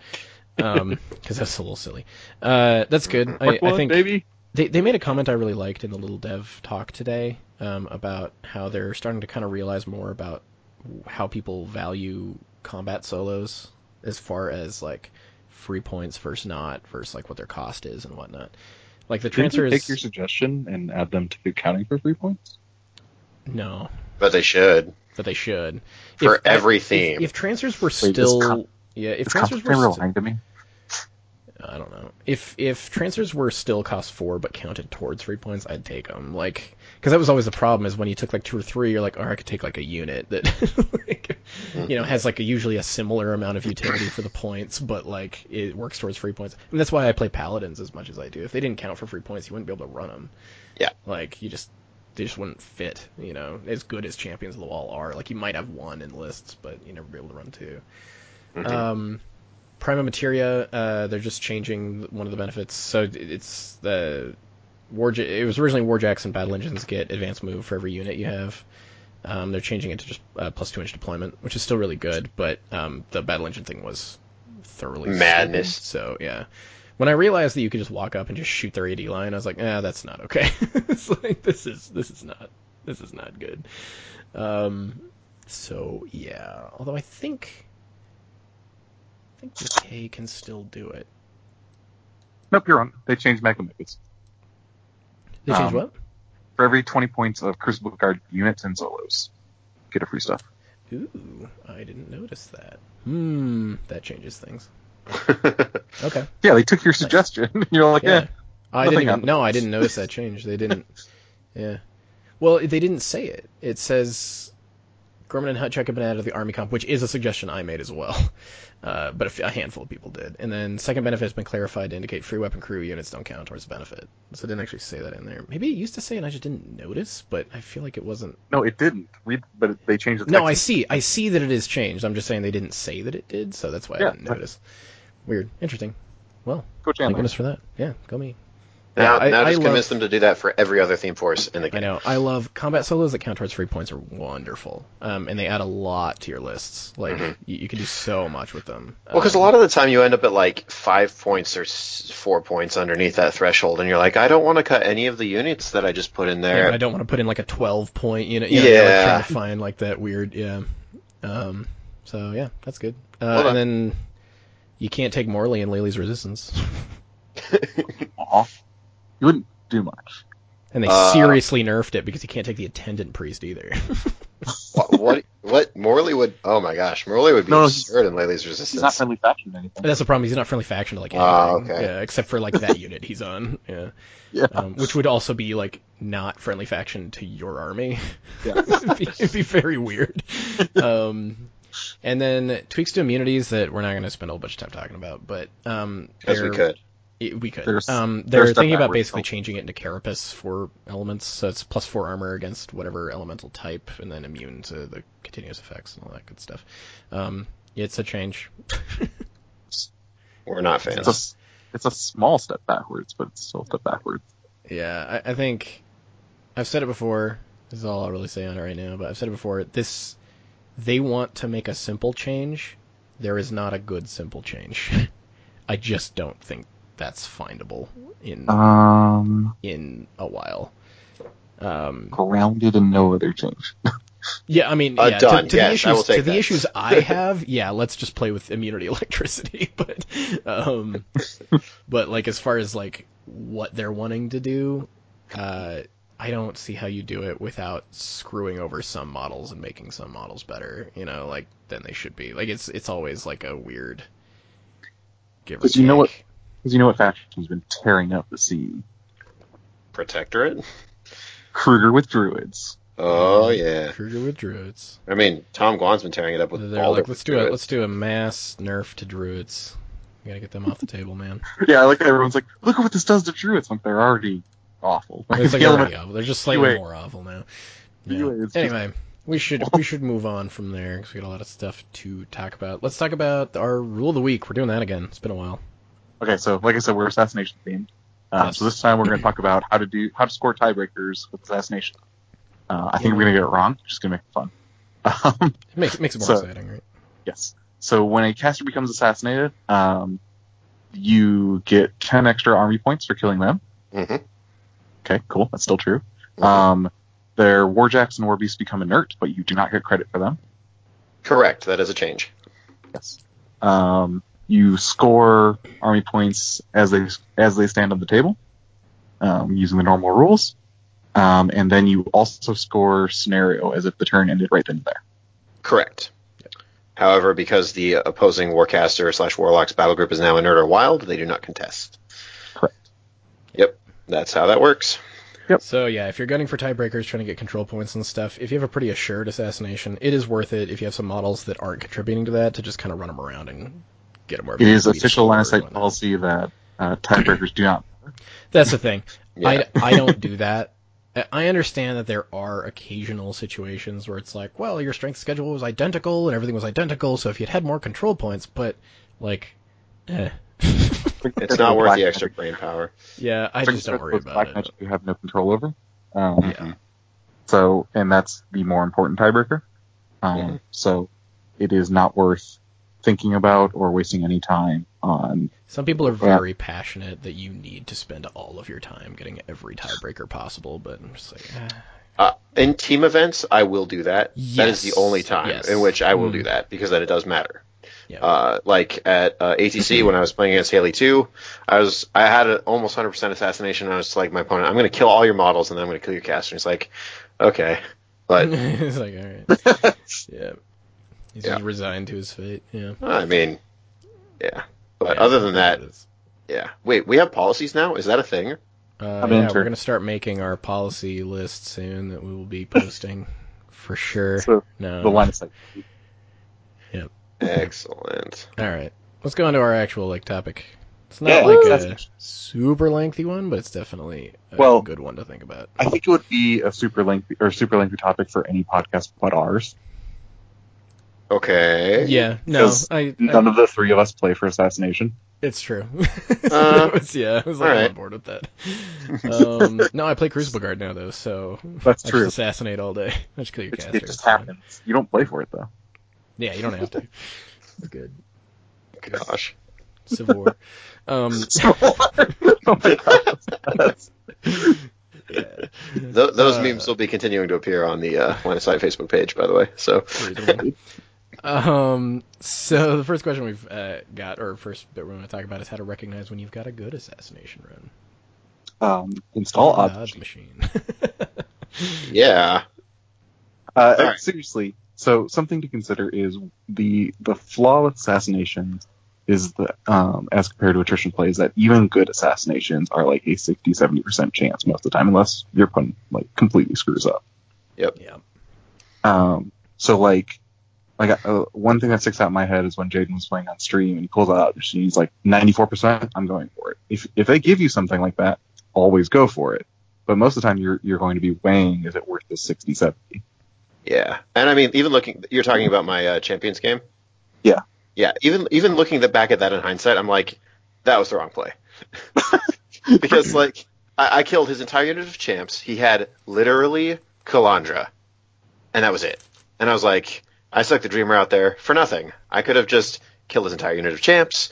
Um, because that's a little silly. Uh, that's good. I, I think
baby.
they they made a comment I really liked in the little dev talk today um, about how they're starting to kind of realize more about how people value combat solos as far as like free points versus not versus like what their cost is and whatnot. Like the
Didn't
transfer
they
is
take your suggestion and add them to counting for free points?
No,
but they should.
but they should
For
If-
every
if-
theme.
If, transfers were
is
still
com-
yeah, if
Is
transfers were
Constantine
sti-
lying to me?
I don't know. If if transfers were still cost four but counted towards three points, I'd take them. Like, because that was always the problem is when you took like two or three, you're like, oh, I could take like a unit that, like, hmm. you know, has like a, usually a similar amount of utility for the points, but like it works towards free points. And that's why I play paladins as much as I do. If they didn't count for free points, you wouldn't be able to run them.
Yeah.
Like you just they just wouldn't fit. You know, as good as champions of the wall are. Like you might have one in lists, but you never be able to run 2
Mhm.
Um, Prima Materia, uh, they're just changing one of the benefits. So it's the War. It was originally Warjacks and Battle Engines get advanced move for every unit you have. Um, they're changing it to just uh, plus two inch deployment, which is still really good. But um, the Battle Engine thing was thoroughly
Madness.
stupid. So yeah, when I realized that you could just walk up and just shoot their AD line, I was like, ah, that's not okay. it's like this is this is not this is not good. Um, so yeah, although I think I think Decay can still do it.
Nope, you're wrong. They changed Magma Methods.
They changed
Um,
what?
For every 20 points of Crucible Guard units and solos. get a free stuff.
Ooh, I didn't notice that. Hmm, that changes things. Okay.
Yeah, they took your suggestion. You're like,
Yeah.
yeah,
I didn't even, no, I didn't notice that change. They didn't. Yeah. Well, they didn't say it. It says Gorman and Hutchuk have been added to the Army comp, which is a suggestion I made as well. Uh, but a, f- a handful of people did. And then second benefit has been clarified to indicate free weapon crew units don't count towards benefit. So it didn't actually say that in there. Maybe it used to say it and I just didn't notice, but I feel like it wasn't.
no, it didn't. Read, but it, they changed the text.
No, I see. I see that it is changed. I'm just saying they didn't say that it did, so that's why
Yeah,
I didn't
right.
Notice. Weird. Interesting. Well,
Coach
thank
Chandler.
goodness for that. Yeah, go me.
now,
I-
now
I
just
love-
convince them to do that for every other theme force in the game.
I know. I love combat solos that count towards free points are wonderful, um, and they add a lot to your lists. Like
Mhm.
you, you can do so much with them.
Well, because a
Um,
lot of the time you end up at like five points or four points underneath that threshold, and you're like, I don't want to cut any of the units that I just put in there.
but I don't want to put in like a 12 point. You know, you know, you're, like,
Yeah.
trying to find like that weird. Yeah. Um. So yeah, that's good. Uh,
Hold
and then you can't take Morley and Laylee's resistance,
Aw. You wouldn't do much.
and they
Uh,
seriously nerfed it because you can't take the attendant priest either.
what, what? What? Morley would? Oh my gosh, Morley would be
No, he's-
absurd in Laylee's
He's not
resistance.
friendly faction or anything.
That's the problem. He's not friendly faction to like anything.
Ah, okay.
Yeah, except for like that unit he's on. Yeah.
Yeah.
Um, which would also be like not friendly faction to your army.
Yeah.
it'd, be, it'd be very weird. Um, and then tweaks to immunities that we're not going to spend a whole bunch of time talking about, but um,
Because we could.
it- we could.
There's-
um, they're
stuff
thinking about basically
so-
changing it into carapace for elements, so it's plus four armor against whatever elemental type, and then immune to the continuous effects and all that good stuff. Um, it's a change.
We're not
It's a,
fans.
it's a small step backwards, but it's still a step backwards.
Yeah, I, I think I've said it before. This is all I'll really say on it right now, but I've said it before. This they want to make a simple change. There is not a good simple change. I just don't think that's findable in
Um,
in a while. Um,
grounded and no other change.
yeah, I mean,
Uh,
yeah,
done.
to, to
Yes,
the issues,
I will
to the issues I have, yeah, let's just play with immunity electricity. But, um, but like as far as like what they're wanting to do, uh, I don't see how you do it without screwing over some models and making some models better. You know, like than they should be. Like it's it's always like a weird give or
But you know what- Because you know what faction's been tearing up the scene?
Protectorate.
Krueger with druids.
Oh yeah.
Krueger with druids.
I mean, Tom Guan's been tearing it up with
They're
Baldur
like, let's do it.
Druids.
Let's do a mass nerf to druids. We gotta get them off the table, man.
Yeah, I like everyone's like, look at what this does to druids. Like they're already awful.
It's like already
element-
awful. They're just slightly
Anyway.
more awful now. Yeah.
Anyway, just-
Anyway, we should we should move on from there because we got a lot of stuff to talk about. Let's talk about our rule of the week. We're doing that again. It's been a while.
Okay, so like I said, we're assassination themed. Um,
Yes.
So this time we're going to talk about how to do how to score tiebreakers with assassination. Uh, I think we're going to get it wrong. Just going to make it fun. Um,
It makes makes it more
So-
exciting, right?
yes. So when a caster becomes assassinated, um, you get ten extra army points for killing them.
Mhm.
Okay, cool. That's still true.
Mhm.
Um, their warjacks and warbeasts become inert, but you do not get credit for them.
Correct. That is a change.
Yes. Um, you score army points as they as they stand on the table, um, using the normal rules, um, and then you also score scenario as if the turn ended right then and there.
Correct. However, because the opposing Warcaster slash Warlock's battle group is now inert or wild, they do not contest.
Correct.
Yep. That's how that works.
Yep.
So yeah, if you're gunning for tiebreakers, trying to get control points and stuff, if you have a pretty assured assassination, it is worth it. If you have some models that aren't contributing to that, to just kind of run them around and get them where
It is
we need to
official
score
line of sight policy that uh, tiebreakers do not.
That's the thing.
Yeah.
I, I don't do that. I- I understand that there are occasional situations where it's like, well, your strength schedule was identical and everything was identical, so if you'd had more control points, but like, eh.
It's not worth the extra brain power.
yeah, I just don't worry about
Black
it.
magic you have no control over. Um,
Yeah.
So, and that's the more important tiebreaker. Um,
Mhm.
So, it is not worth thinking about or wasting any time on.
Some people are
Yeah.
very passionate that you need to spend all of your time getting every tiebreaker possible, but I'm just like, eh.
Uh, in team events, I will do that. That is the only time
Yes.
in which I will
Mm.
do that because then it does matter.
Yeah.
Uh, like at uh, ATC when I was playing against Haley 2, I was I had an almost 100% assassination. And I was like my opponent, I'm going to kill all your models and then I'm going to kill your caster. And he's like, okay, But
He's like, all right. Yeah. He's
Yeah.
just resigned to his fate. Yeah.
I mean, yeah. But
Yeah,
other than that, yeah. Wait, we have policies now. Is that a thing?
Uh,
I'm
yeah,
into
we're gonna start making our policy list soon that we will be posting for sure.
So
No.
the line of sight.
Excellent.
All right. Let's go on to our actual like topic. It's not
Yeah,
like a super lengthy one, but it's definitely a
Well-
good one to think about.
I think it would be a super lengthy or super lengthy topic for any podcast but ours.
Okay.
Yeah. No.
Because
I, I
None of the three of us play for assassination.
It's true.
Uh,
It was- yeah, I was like
alright.
on board with that. Um, no, I play Crucible Guard now though, so
That's
I
true.
just assassinate all day. I just kill your
It,
caster.
it just
it's fine.
happens. You don't play for it though.
Yeah, you don't have to. It's good.
Gosh.
Civil War. Um,
oh my god. That's-
yeah.
Th- those
Uh,
memes will be continuing to appear on the uh, Line of Sight Facebook page, by the way. So.
Um, so the first question we've uh, got, or first bit we're going to talk about, is how to recognize when you've got a good assassination run.
um, install
Odds
odds.
machine.
yeah.
Uh,
Alright.
Seriously, so something to consider is the the flaw with assassinations is the um, as compared to attrition plays that even good assassinations are like a 60 70 percent chance most of the time unless your opponent like completely screws up. Yep.
Yeah.
Um, so like like uh, one thing that sticks out in my head is when Jaden was playing on stream and he pulls out and he's like 94 percent. I'm going for it. If if they give you something like that, always go for it. But most of the time you're you're going to be weighing is it worth the 60 70.
Yeah. And I mean, even looking, you're talking about my uh, Champions game?
Yeah.
Yeah. Even even looking the, back at that in hindsight, I'm like, that was the wrong play. because, like, I, I killed his entire unit of champs. He had literally Calandra. And that was it. And I was like, I stuck the Dreamer out there for nothing. I could have just killed his entire unit of champs,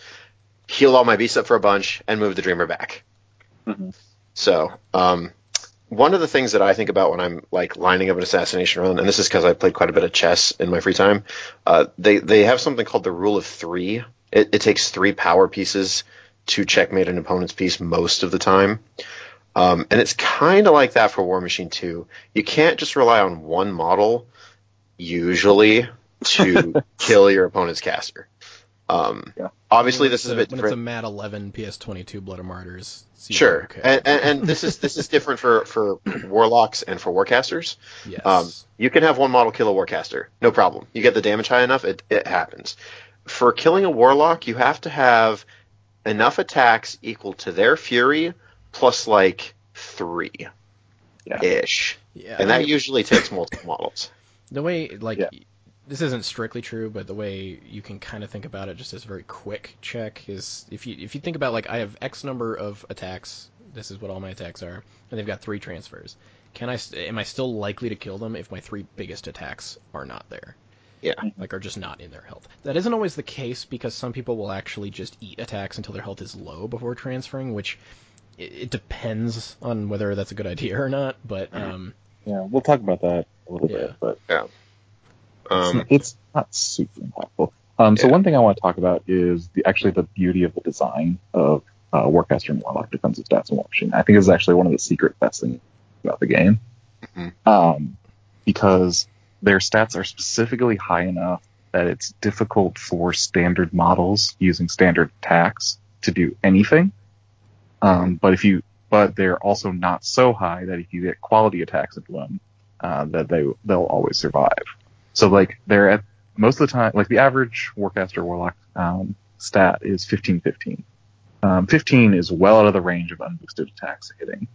healed all my beasts up for a bunch, and moved the Dreamer back.
Mhm.
So, um, one of the things that I think about when I'm like lining up an assassination run, and this is because I played quite a bit of chess in my free time, uh, they they have something called the rule of three. It, it takes three power pieces to checkmate an opponent's piece most of the time, um, and it's kind of like that for Warmachine 2. You can't just rely on one model usually to kill your opponent's caster. Um,
Yeah.
Obviously,
When
this is a bit
when
different.
it's a Mat 11 PS22 Blood of Martyrs. it's
Sure,
okay.
and, and, and this is this is different for for warlocks and for warcasters.
yes.
Um, you can have one model kill a warcaster, no problem. You get the damage high enough, it it happens. For killing a warlock, you have to have enough attacks equal to their fury plus like three
Yeah.
ish,
yeah.
and that usually takes multiple models.
the way like
Yeah.
This isn't strictly true, but the way you can kind of think about it just as a very quick check is if you if you think about like I have X number of attacks, this is what all my attacks are, and they've got three transfers. Can I am I still likely to kill them if my three biggest attacks are not there?
Yeah.
Like are just not in their health. That isn't always the case because some people will actually just eat attacks until their health is low before transferring, which it, it depends on whether that's a good idea or not. But um,
Yeah, we'll talk about that a little
Yeah.
bit, but it's,
Um,
not, it's not super impactful. Um, so
Yeah.
one thing I want to talk about is the actually the beauty of the design of uh, Warcaster and Warlock defensive stats in Warmachine. I think is actually one of the secret best things about the game,
Mhm.
um, because their stats are specifically high enough that it's difficult for standard models using standard attacks to do anything. Um, but if you, but they're also not so high that if you get quality attacks into them, uh, that they they'll always survive. So like they're at most of the time, like the average Warcaster Warlock um, stat is 15-15. Um, 15 is well out of the range of unboosted attacks hitting,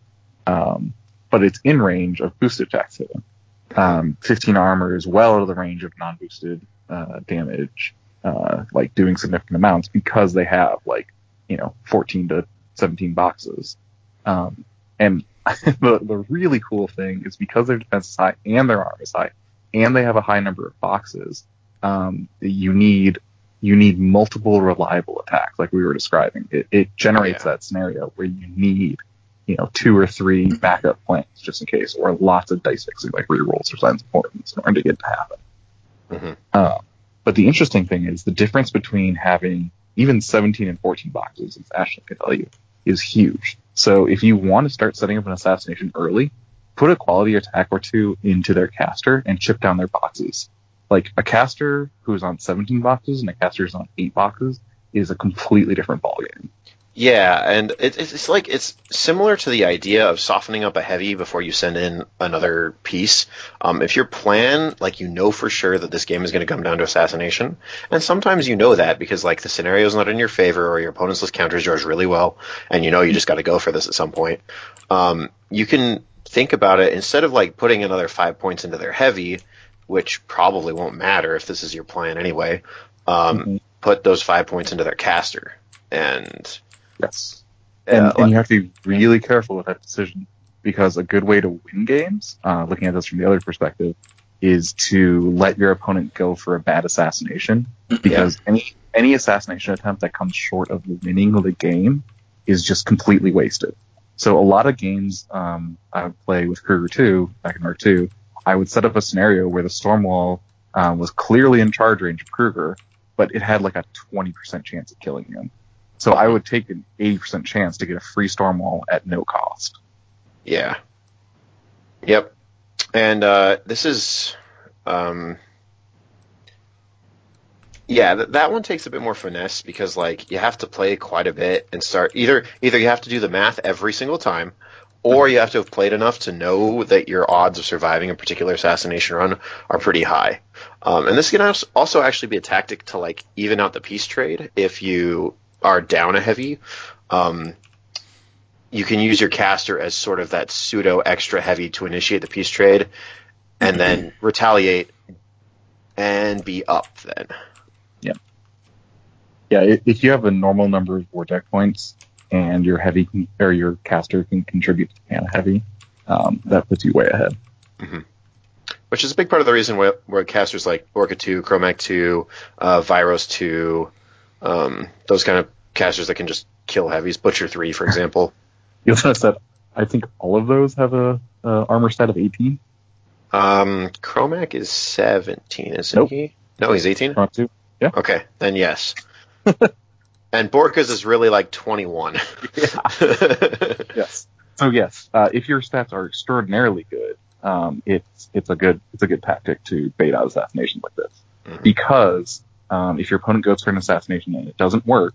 um, but it's in range of boosted attacks hitting. Um, 15 armor is well out of the range of non-boosted uh, damage, uh, like doing significant amounts because they have like you know 14 to 17 boxes. Um, and the the really cool thing is because their defense is high and their armor is high, and they have a high number of boxes, um, you need you need multiple reliable attacks, like we were describing. It, it generates
Yeah.
that scenario where you need, you know, two or three backup plans just in case, or lots of dice fixing, like rerolls or Signs and Portents, in order to get it to happen.
Mhm.
Uh, but the interesting thing is the difference between having even 17 and 14 boxes, as Ashley can tell you, is huge. So if you want to start setting up an assassination early, put a quality attack or two into their caster and chip down their boxes. Like a caster who's on 17 boxes and a caster who's on 8 boxes is a completely different ballgame.
Yeah, and it, it's, it's like it's similar to the idea of softening up a heavy before you send in another piece. Um, if your plan, like you know for sure that this game is going to come down to assassination, and sometimes you know that because like the scenario is not in your favor or your opponent's list counters yours really well, and you know you just got to go for this at some point. Um, you can think about it instead of like putting another five points into their heavy, which probably won't matter if this is your plan anyway. Um,
Mhm.
Put those five points into their caster, and
Yes. And,
Yeah,
and you have to be really careful with that decision because a good way to win games, uh, looking at this from the other perspective, is to let your opponent go for a bad assassination because any any assassination attempt that comes short of winning the game is just completely wasted. So a lot of games um, I would play with Krueger 2 back in Mark 2, I would set up a scenario where the Stormwall um, was clearly in charge range of Krueger, but it had like a 20% chance of killing him. So I would take an 80% chance to get a free Stormwall at no cost.
Yeah. Yep. And uh, this is, um, yeah, th- that one takes a bit more finesse because like you have to play quite a bit and start either either you have to do the math every single time, or you have to have played enough to know that your odds of surviving a particular assassination run are pretty high. Um, and this can also actually be a tactic to like even out the piece trade if you are down a heavy. Um, you can use your caster as sort of that pseudo extra heavy to initiate the piece trade and then retaliate and be up then.
Yeah, if you have a normal number of war deck points and your heavy or your caster can contribute to mana heavy, um, that puts you way ahead.
Which is a big part of the reason why, where casters like Borka 2, Kromac 2, uh, Vyros 2, um, those kind of casters that can just kill heavies, Butcher 3, for example.
You'll notice that I think all of those have a, a armor stat of 18.
Um, Kromac is 17, isn't
Nope.
he? No, he's 18?
Front two.
Okay, then yes. And Borka's is really like 21.
Yes. So yes, uh, if your stats are extraordinarily good, um, it's it's a good it's a good tactic to bait out assassinations like this
Mhm.
because um, if your opponent goes for an assassination and it doesn't work,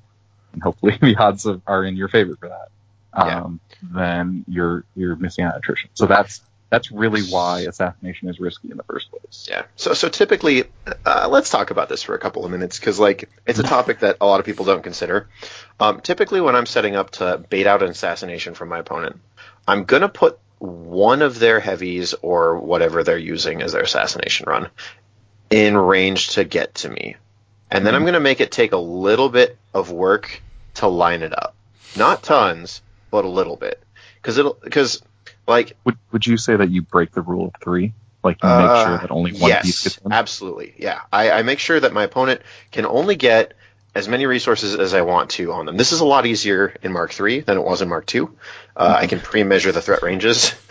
and hopefully the odds of, are in your favor for that,
Yeah.
um, then you're you're missing out attrition. So that's that's really why assassination is risky in the first place.
Yeah. So so typically, uh, let's talk about this for a couple of minutes because like it's a topic that a lot of people don't consider. Um, typically, when I'm setting up to bait out an assassination from my opponent, I'm gonna put one of their heavies or whatever they're using as their assassination run in range to get to me, and then I'm gonna make it take a little bit of work to line it up. Not tons, but a little bit, because it'll because like
Would would you say that you break the rule of three? Like you
Uh,
make sure that only one
yes,
piece gets in?
absolutely. Yeah, I, I make sure that my opponent can only get as many resources as I want to on them. This is a lot easier in Mark III than it was in Mark II. Uh, I can pre-measure the threat ranges.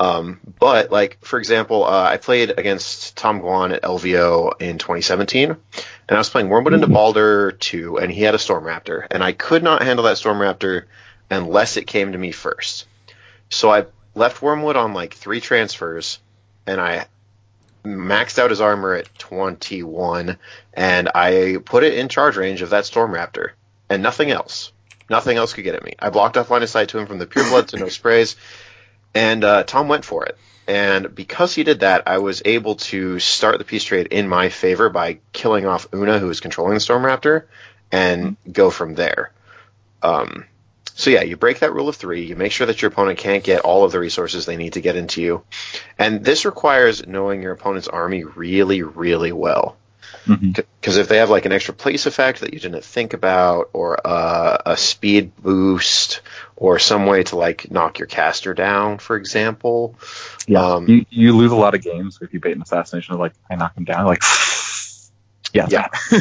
Um, but like for example, uh, I played against Tom Guan at LVO in 2017, and I was playing Wormwood into Baldur 2, and he had a Storm Raptor, and I could not handle that Storm Raptor unless it came to me first. So I left Wormwood on like three transfers, and I maxed out his armor at 21, and I put it in charge range of that Storm Raptor, and nothing else. Nothing else could get at me. I blocked off line of sight to him from the pure blood to no sprays, and uh, Tom went for it. And because he did that, I was able to start the piece trade in my favor by killing off Una, who was controlling the Storm Raptor, and go from there. Um, so yeah, you break that rule of three. You make sure that your opponent can't get all of the resources they need to get into you, and this requires knowing your opponent's army really, really well. Because if they have like an extra place effect that you didn't think about, or a, a speed boost, or some way to like knock your caster down, for example,
Yeah,
Um,
you, you lose a lot of games if you bait an assassination. Like I knock him down, like yeah,
Yeah.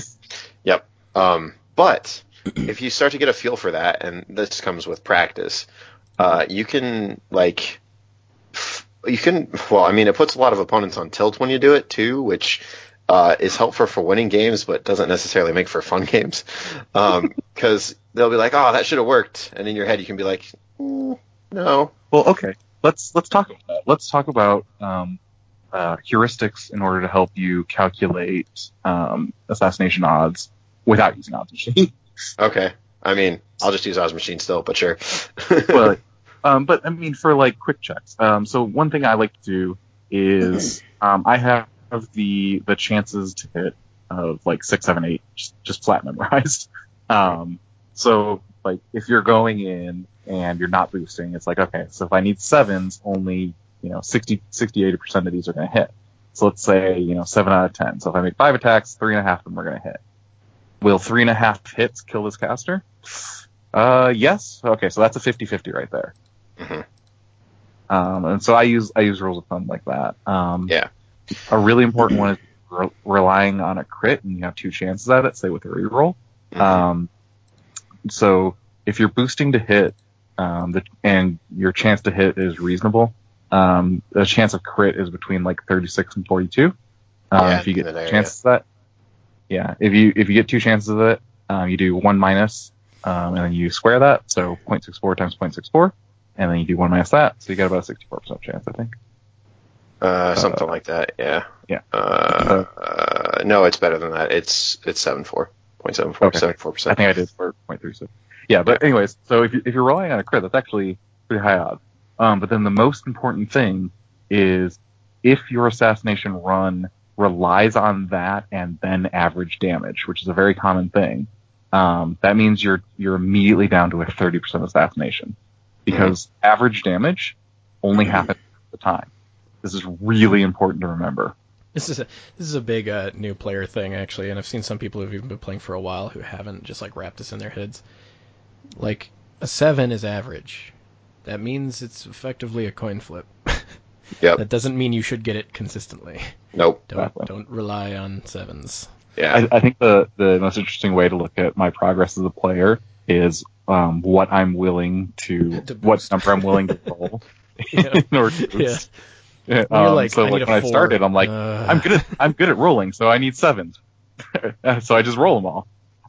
Yep. Um, but if you start to get a feel for that, and this comes with practice, uh, you can like you can well, I mean, it puts a lot of opponents on tilt when you do it too, which uh, is helpful for winning games, but doesn't necessarily make for fun games because they'll be like, "Oh, that should have worked," and in your head you can be like, mm, "No."
Well, okay. let's let's talk about. Let's talk about um, uh, heuristics in order to help you calculate um, assassination odds without using odds machine.
Okay. I mean, I'll just use Odds Machine still, but sure.
but um, but I mean for like quick checks. Um, so one thing I like to do is um, I have the the chances to hit of like six, seven, eight, just, just flat memorized. Um, so like if you're going in and you're not boosting, it's like okay, so if I need sevens, only you know 60, 60, 80 percent of these are going to hit. So let's say you know seven out of ten. So if I make five attacks, three and a half of them are going to hit. Will three and a half hits kill this caster? Uh, yes. Okay, so that's a 50-50 right there.
Mhm.
Um, and so I use I use rules of thumb like that. Um,
Yeah.
A really important one is re- relying on a crit, and you have two chances at it. Say with a reroll.
Mhm.
Um, so if you're boosting to hit, um, the, and your chance to hit is reasonable, um, the chance of crit is between like 36 and 42. Um,
Yeah,
if you get chances that, yeah, if you if you get two chances of it, um, you do one minus, um, and then you square that, so 0.64 times 0.64, and then you do one minus that, so you got about a 64% chance, I think.
Uh, something like that. Yeah.
yeah.
Uh, uh, no, it's better than that. It's it's seven four point seven four
Okay.
seven four
I think I did for 0.36. Yeah, but anyways, so if, you, if you're relying on a crit, that's actually pretty high odds. Um, but then the most important thing is if your assassination run relies on that and then average damage, which is a very common thing, um, that means you're you're immediately down to a 30% assassination because average damage only happens at the time. This is really important to remember.
This is a this is a big uh, new player thing actually, and I've seen some people who've even been playing for a while who haven't just like wrapped this in their heads. Like a seven is average. That means it's effectively a coin flip.
Yep.
That doesn't mean you should get it consistently.
Nope.
Don't
Exactly.
don't rely on sevens.
Yeah.
I, I think the, the most interesting way to look at my progress as a player is um, what I'm willing to,
To
what number I'm willing to roll
Yeah.
in order to boost. Yeah,
When
um,
like,
so
I
like when
a
I
four.
started, I'm like,
Uh,
I'm good at I'm good at rolling, so I need sevens. so I just roll them all.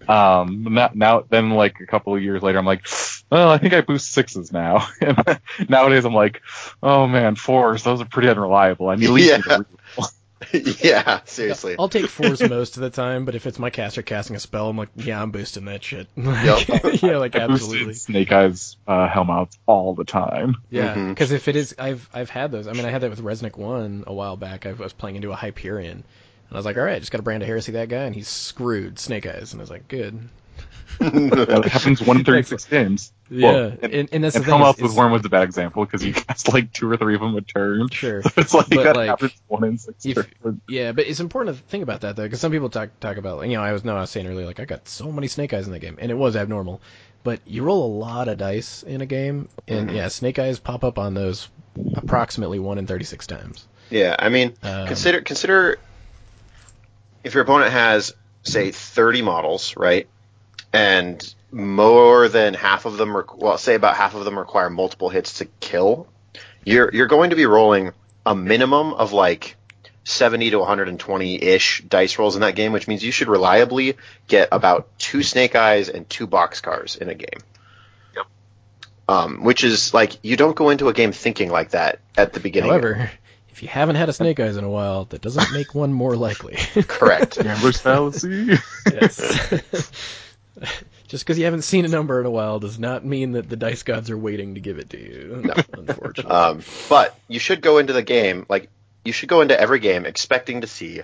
Um, now, now then like a couple of years later, I'm like, well, I think I boost sixes now. And nowadays, I'm like, oh man, fours, those are pretty unreliable. I need at least
Yeah.
need a
yeah. Seriously.
I'll take fours most of the time, but if it's my caster casting a spell, I'm like, yeah, I'm boosting that shit.
Yep.
yeah, like
I
absolutely.
Snake Eyes uh, Hellmouths all the time.
Yeah, because if it is, I've I've had those. I mean, I had that with Reznik One a while back. I was playing into a Hyperion, and I was like, all right, just got to Brand of Heresy that guy, and he's screwed Snake Eyes, and I was like, good.
That happens one in 36 games.
Yeah,
Well,
and, and, that's
And
the thing.
Hellmouth
is-
with Worm was a bad example because you cast like two or three of them a turn.
Sure.
So it's like
But,
that
like,
happens one in six
if- Yeah, but it's important to think about that though, because some people talk talk about, you know, I was no, I was saying earlier, like I got so many Snake Eyes in the game, and it was abnormal. But you roll a lot of dice in a game, and
Mhm.
yeah, Snake Eyes pop up on those approximately one in thirty six times.
Yeah. I mean,
Um,
consider consider if your opponent has say 30 models, right? And more than half of them, requ- well, say about half of them require multiple hits to kill. You're you're going to be rolling a minimum of like 70 to 120 ish dice rolls in that game, which means you should reliably get about two snake eyes and two boxcars in a game.
Yep.
Um, which is like you don't go into a game thinking like that at the beginning.
However, if you haven't had a Snake Eyes in a while, that doesn't make one more likely.
correct.
Gambler's fallacy.
yes. Just because you haven't seen a number in a while does not mean that the dice gods are waiting to give it to you.
No.
unfortunately.
Um, but you should go into the game like you should go into every game expecting to see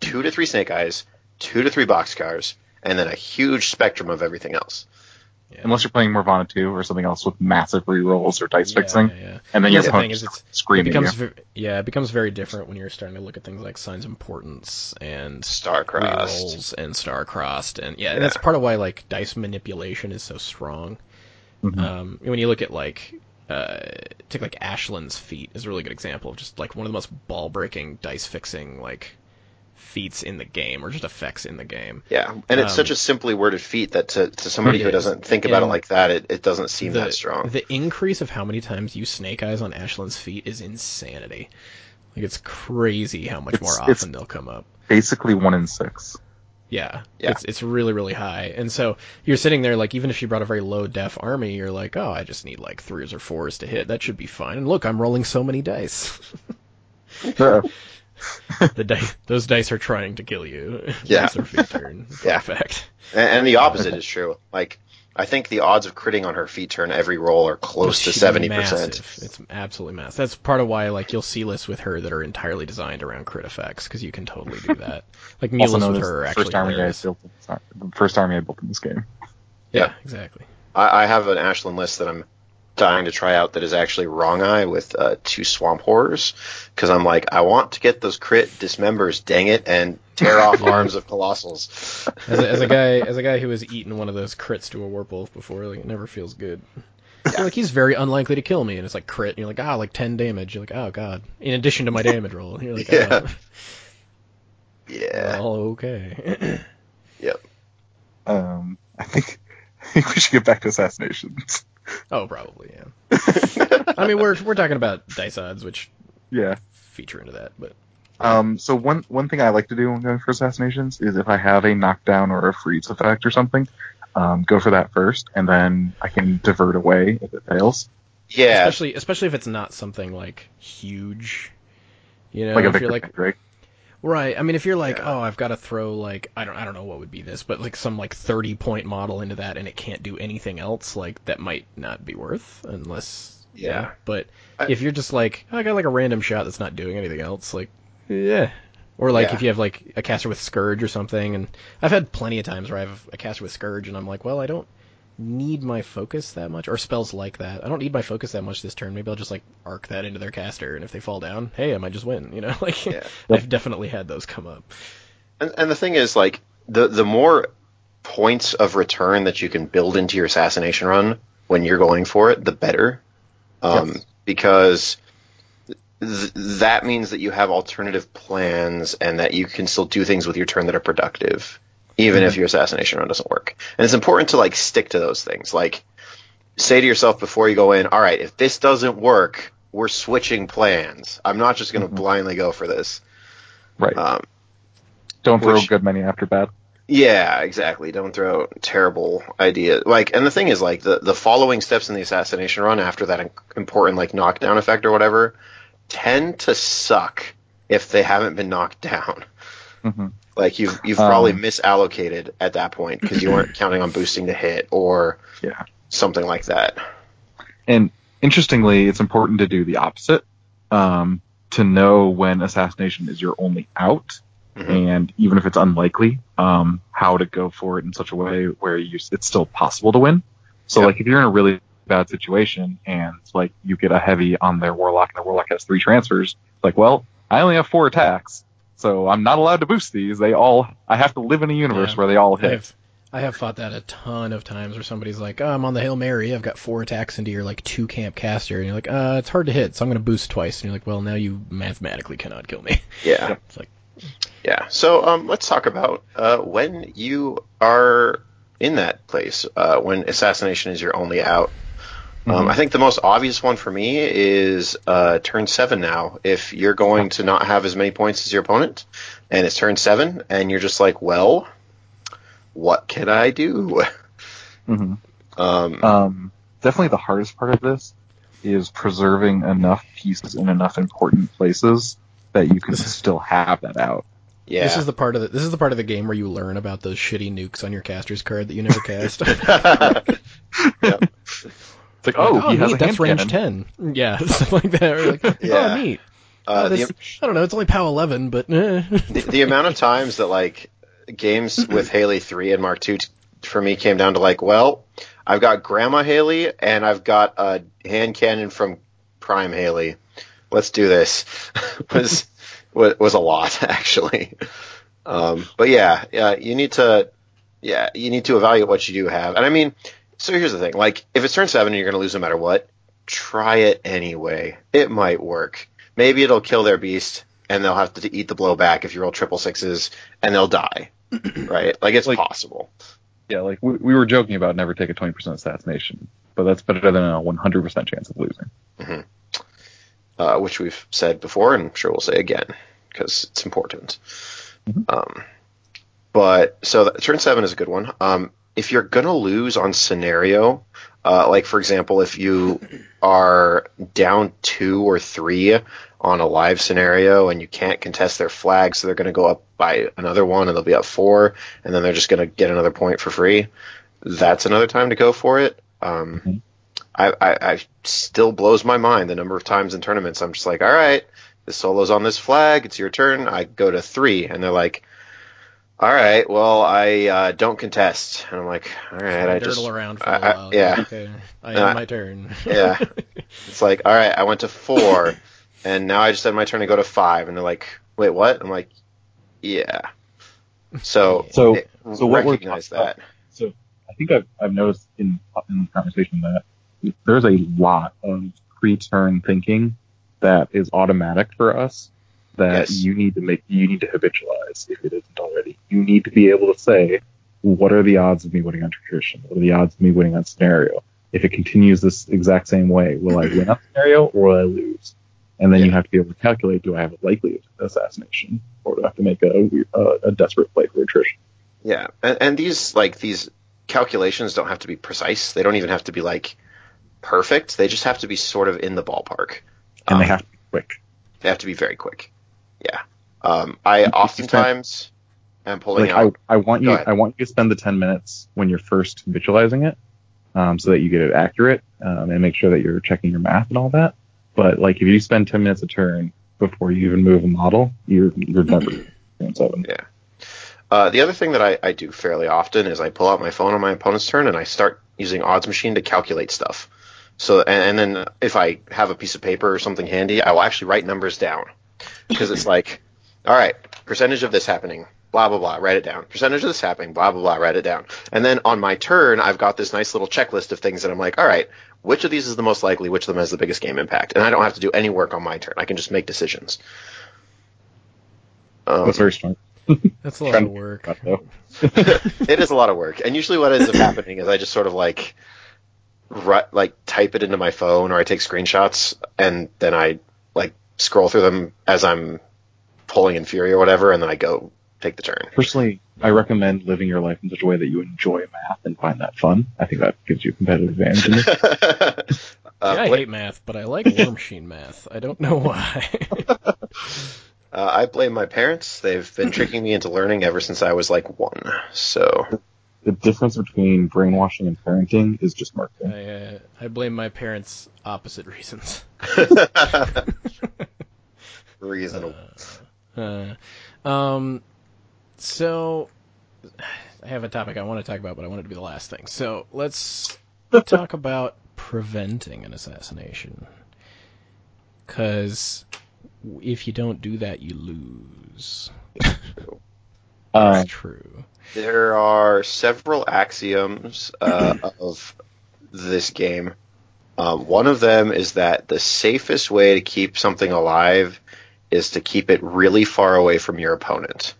two to three snake eyes, two to three boxcars, and then a huge spectrum of everything else.
Unless you're playing Morvana 2 or something else with massive rerolls or dice
Yeah,
fixing.
yeah, yeah.
And then
Here's
your
the thing: is
just
it's it
screaming at
becomes
you.
ve- yeah, it becomes very different when you're starting to look at things like Signs and Portents and
Star-crossed.
and star crossed, and yeah,
Yeah.
and that's part of why like dice manipulation is so strong.
Mhm.
Um, when you look at like uh, take like Ashlynn's feat is a really good example of just like one of the most ball breaking dice fixing like feats in the game or just effects in the game.
Yeah, and it's
Um,
such a simply worded feat that to, to somebody
It
who
is.
doesn't think about it like that, it, it doesn't seem
the,
that strong.
The increase of how many times you snake eyes on Ashlynn's feat is insanity. Like it's crazy how much
It's-
more
it's-
often they'll come up.
Basically one in six.
Yeah,
Yeah.
it's it's really really high, and so you're sitting there like even if you brought a very low def army, you're like, oh, I just need like threes or fours to hit. That should be fine. And look, I'm rolling so many dice. the dice, those dice are trying to kill you.
Yeah.
It's their feat turn.
Yeah.
fact.
And, and the opposite is true. Like, I think the odds of critting on her feat turn every roll are close to
She's
seventy
massive.
percent.
It's absolutely massive. That's part of why like you'll see lists with her that are entirely designed around crit effects because you can totally do that. Like
also
with her are actually
first army I
hilarious.
built. sorry, The first army I built in this game.
Yeah, exactly.
I, I have an Ashlynn list that I'm dying to try out that is actually wrong eye with uh, two swamp horrors because I'm like I want to get those crit dismembers, dang it, and tear off arms of colossals.
As a, as a guy, as a guy who has eaten one of those crits to a werewolf before, like it never feels good. You're like he's very unlikely to kill me, and it's like crit, and you're like ah, like ten damage. You're like oh god, in addition to my damage roll, and you're like
Yeah.
oh,
Yeah.
well, okay.
Yep.
Um, I think I think we should get back to assassinations.
oh, probably yeah. I mean, we're we're talking about dice odds, which
yeah.
feature into that, but
Um, so one one thing I like to do when going for assassinations is if I have a knockdown or a freeze effect or something, um, go for that first, and then I can divert away if it fails.
Yeah.
especially especially if it's not something like huge. You know,
like a
if
Victor
you're like
Drake.
Right. I mean, if you're like,
Yeah.
oh, I've got to throw like I don't I don't know what would be this, but like some like 30 point model into that and it can't do anything else, like that might not be worth unless
Yeah.
But
I-
if you're just like, oh, I got like a random shot that's not doing anything else, like yeah. Or like
Yeah.
if you have like a caster with Scourge or something, and I've had plenty of times where I have a caster with Scourge and I'm like, well, I don't need my focus that much, or spells like that. I don't need my focus that much this turn. Maybe I'll just like arc that into their caster, and if they fall down, hey, I might just win. You know, like
Yeah.
I've definitely had those come up.
And, and the thing is, like, the the more points of return that you can build into your assassination run when you're going for it, the better. Um,
Yes.
Because th- that means that you have alternative plans and that you can still do things with your turn that are productive, even if your assassination run doesn't work. And it's important to like stick to those things. Like, say to yourself before you go in, all right, if this doesn't work, we're switching plans. I'm not just going to
Mhm.
blindly go for this.
Right.
Um,
Don't throw
which-
good many after bad.
Yeah, exactly. Don't throw terrible ideas. Like, and the thing is, like, the, the following steps in the assassination run after that important, like, knockdown effect or whatever, tend to suck if they haven't been knocked down.
Hmm
Like, you've, you've probably
Um,
misallocated at that point because you weren't counting on boosting to hit or
Yeah.
something like that.
And interestingly, it's important to do the opposite. Um, to know when assassination is your only out,
Mhm.
and even if it's unlikely, um, how to go for it in such a way where you, it's still possible to win. So,
Yep.
like, if you're in a really bad situation and like you get a heavy on their warlock and their warlock has three transfers, like, well, I only have four attacks, so I'm not allowed to boost these. They all, I have to live in a universe
Yeah.
where they all
I
hit.
have I have fought that a ton of times where somebody's like, oh, I'm on the Hail Mary, I've got four attacks into your like two camp caster, and you're like, uh, it's hard to hit, so I'm gonna boost twice, and you're like, well, now you mathematically cannot kill me.
Yeah.
It's like,
Yeah. So um, let's talk about uh, when you are in that place, uh, when assassination is your only out. Um,
Mhm.
I think the most obvious one for me is uh, turn seven now. If you're going to not have as many points as your opponent, and it's turn seven, and you're just like, well, what can I do?
hmm
Um,
Um, definitely the hardest part of this is preserving enough pieces in enough important places that you can still have that out.
yeah.
this is the part of the this is the part of the game where you learn about those shitty nukes on your caster's card that you never cast.
Yep.
It's like, oh, he has
neat,
a
that's range
cannon.
ten. Yeah, stuff like that. Like,
Yeah.
oh, neat.
Uh,
oh,
the,
I don't know. It's only POW 11, but eh.
the, the amount of times that like games with Haley three and Mark two t- for me came down to like, well, I've got Grandma Haley and I've got a hand cannon from Prime Haley. Let's do this. was was was a lot actually. Um, but yeah, yeah, you need to, yeah, you need to evaluate what you do have. And I mean, so here's the thing: like, if it's turn seven and you're going to lose no matter what, try it anyway. It might work. Maybe it'll kill their beast, and they'll have to eat the blowback if you roll triple sixes, and they'll die. right? Like it's
Like-
possible.
Yeah, like we, we were joking about never take a 20% assassination, but that's better than a 100% chance of losing.
uh, which we've said before, and I'm sure we'll say again because it's important.
Mhm.
Um, but so turn seven is a good one. Um, if you're gonna lose on scenario, uh, like for example, if you are down two or three on a live scenario and you can't contest their flag, so they're gonna go up by another one and they'll be up four, and then they're just gonna get another point for free. That's another time to go for it. Um,
Mhm.
I, I, I still blows my mind the number of times in tournaments I'm just like, all right, the solo's on this flag, it's your turn. I go to three, and they're like, all right, well, I uh, don't contest, and I'm like, all right, I
Dirtle
just,
around for
I-
a
I-
while.
yeah.
Okay. I
Uh,
have my turn.
yeah. It's like, all right, I went to four, and now I just had my turn to go to five, and they're like, wait, what? I'm like, yeah. So,
So-
it-
so what we're
recognize
talking
that.
So I think I've, I've noticed in, in the conversation that there's a lot of pre-turn thinking that is automatic for us that
Yes.
you need to make, you need to habitualize if it isn't already. You need to be able to say, what are the odds of me winning on attrition? What are the odds of me winning on scenario? If it continues this exact same way, will I win on scenario or will I lose? And then you have to be able to calculate, do I have a likelihood of assassination or do I have to make a, a, a desperate play for attrition?
Yeah, and, and these like these calculations don't have to be precise. They don't even have to be like perfect. They just have to be sort of in the ballpark.
And they
Um,
have to be quick.
They have to be very quick. Yeah. Um, I oftentimes am pulling
like
out.
I, I want
Go
you
ahead.
I want you to spend the 10 minutes when you're first visualizing it um, so that you get it accurate um, and make sure that you're checking your math and all that but like if you spend 10 minutes a turn before you even move a model you're you're never seven
Uh, the other thing that I, I do fairly often is I pull out my phone on my opponent's turn and I start using odds machine to calculate stuff. So and, and then if I have a piece of paper or something handy, I will actually write numbers down because it's like, all right, percentage of this happening, blah blah blah, write it down. Percentage of this happening, blah blah blah, write it down. And then on my turn, I've got this nice little checklist of things that I'm like, all right, which of these is the most likely? Which of them has the biggest game impact? And I don't have to do any work on my turn. I can just make decisions. Um,
that's very smart
That's a lot of work.
It is a lot of work, and usually what ends up happening is I just sort of like, ru- like type it into my phone, or I take screenshots, and then I like scroll through them as I'm pulling in Fury or whatever, and then I go take the turn.
personally I recommend living your life in such a way that you enjoy math and find that fun I think that gives you a competitive advantage in this.
uh,
yeah, I
Bla-
hate math, but I like Warmachine math. I don't know why.
uh, I blame my parents. They've been tricking me into learning ever since I was like one. So
the difference between brainwashing and parenting is just marketing
I, uh, I blame my parents' opposite reasons.
reasonable.
Uh, um, so I have a topic I want to talk about, but I want it to be the last thing. So let's talk about preventing an assassination. Because if you don't do that, you lose. That's true.
There are several axioms uh, of this game. Um, one of them is that the safest way to keep something alive is to keep it really far away from your opponent.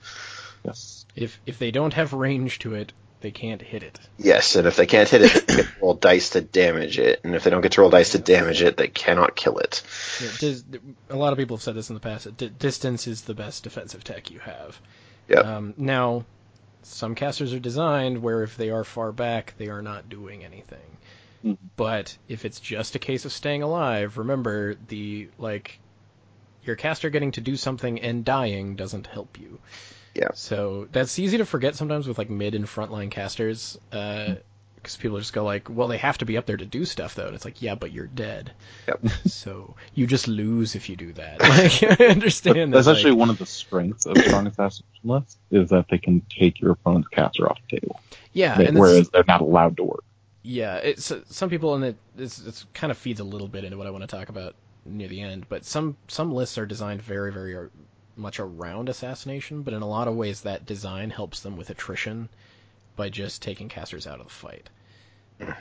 yes
If if they don't have range to it, they can't hit it.
Yes, and if they can't hit it, they get to roll dice to damage it, and if they don't get to roll dice to damage it, they cannot kill it.
Yeah, dis- a lot of people have said this in the past. that di- distance is the best defensive tech you have.
Yep.
Um, now, some casters are designed where if they are far back, they are not doing anything.
Mhm.
But if it's just a case of staying alive, remember the like your caster getting to do something and dying doesn't help you.
Yeah.
So that's easy to forget sometimes with like mid and frontline casters, because people just go like, well, they have to be up there to do stuff though, and it's like, yeah, but you're dead.
Yep.
So you just lose if you do that. Like, I understand.
That's
that,
actually
like-
one of the strengths of strong assassination lists is that they can take your opponent's caster off the table,
yeah,
They-
and
whereas they're not allowed to work.
yeah, it's some people and it it's, it's kind of feeds a little bit into what I want to talk about near the end. But some some lists are designed very very uh, much around assassination, but in a lot of ways that design helps them with attrition by just taking casters out of the fight.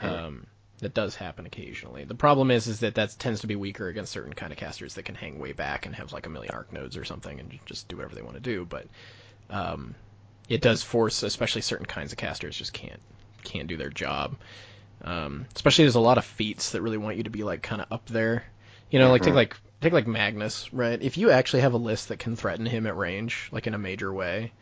Um, that does happen occasionally. The problem is, is that that tends to be weaker against certain kind of casters that can hang way back and have like a million arc nodes or something and just do whatever they want to do. But um, it does force, especially certain kinds of casters, just can't can't do their job. Um, especially there's a lot of feats that really want you to be like kind of up there. You know, like take
Mhm.
like take like Magnus, right? If you actually have a list that can threaten him at range, like in a major way,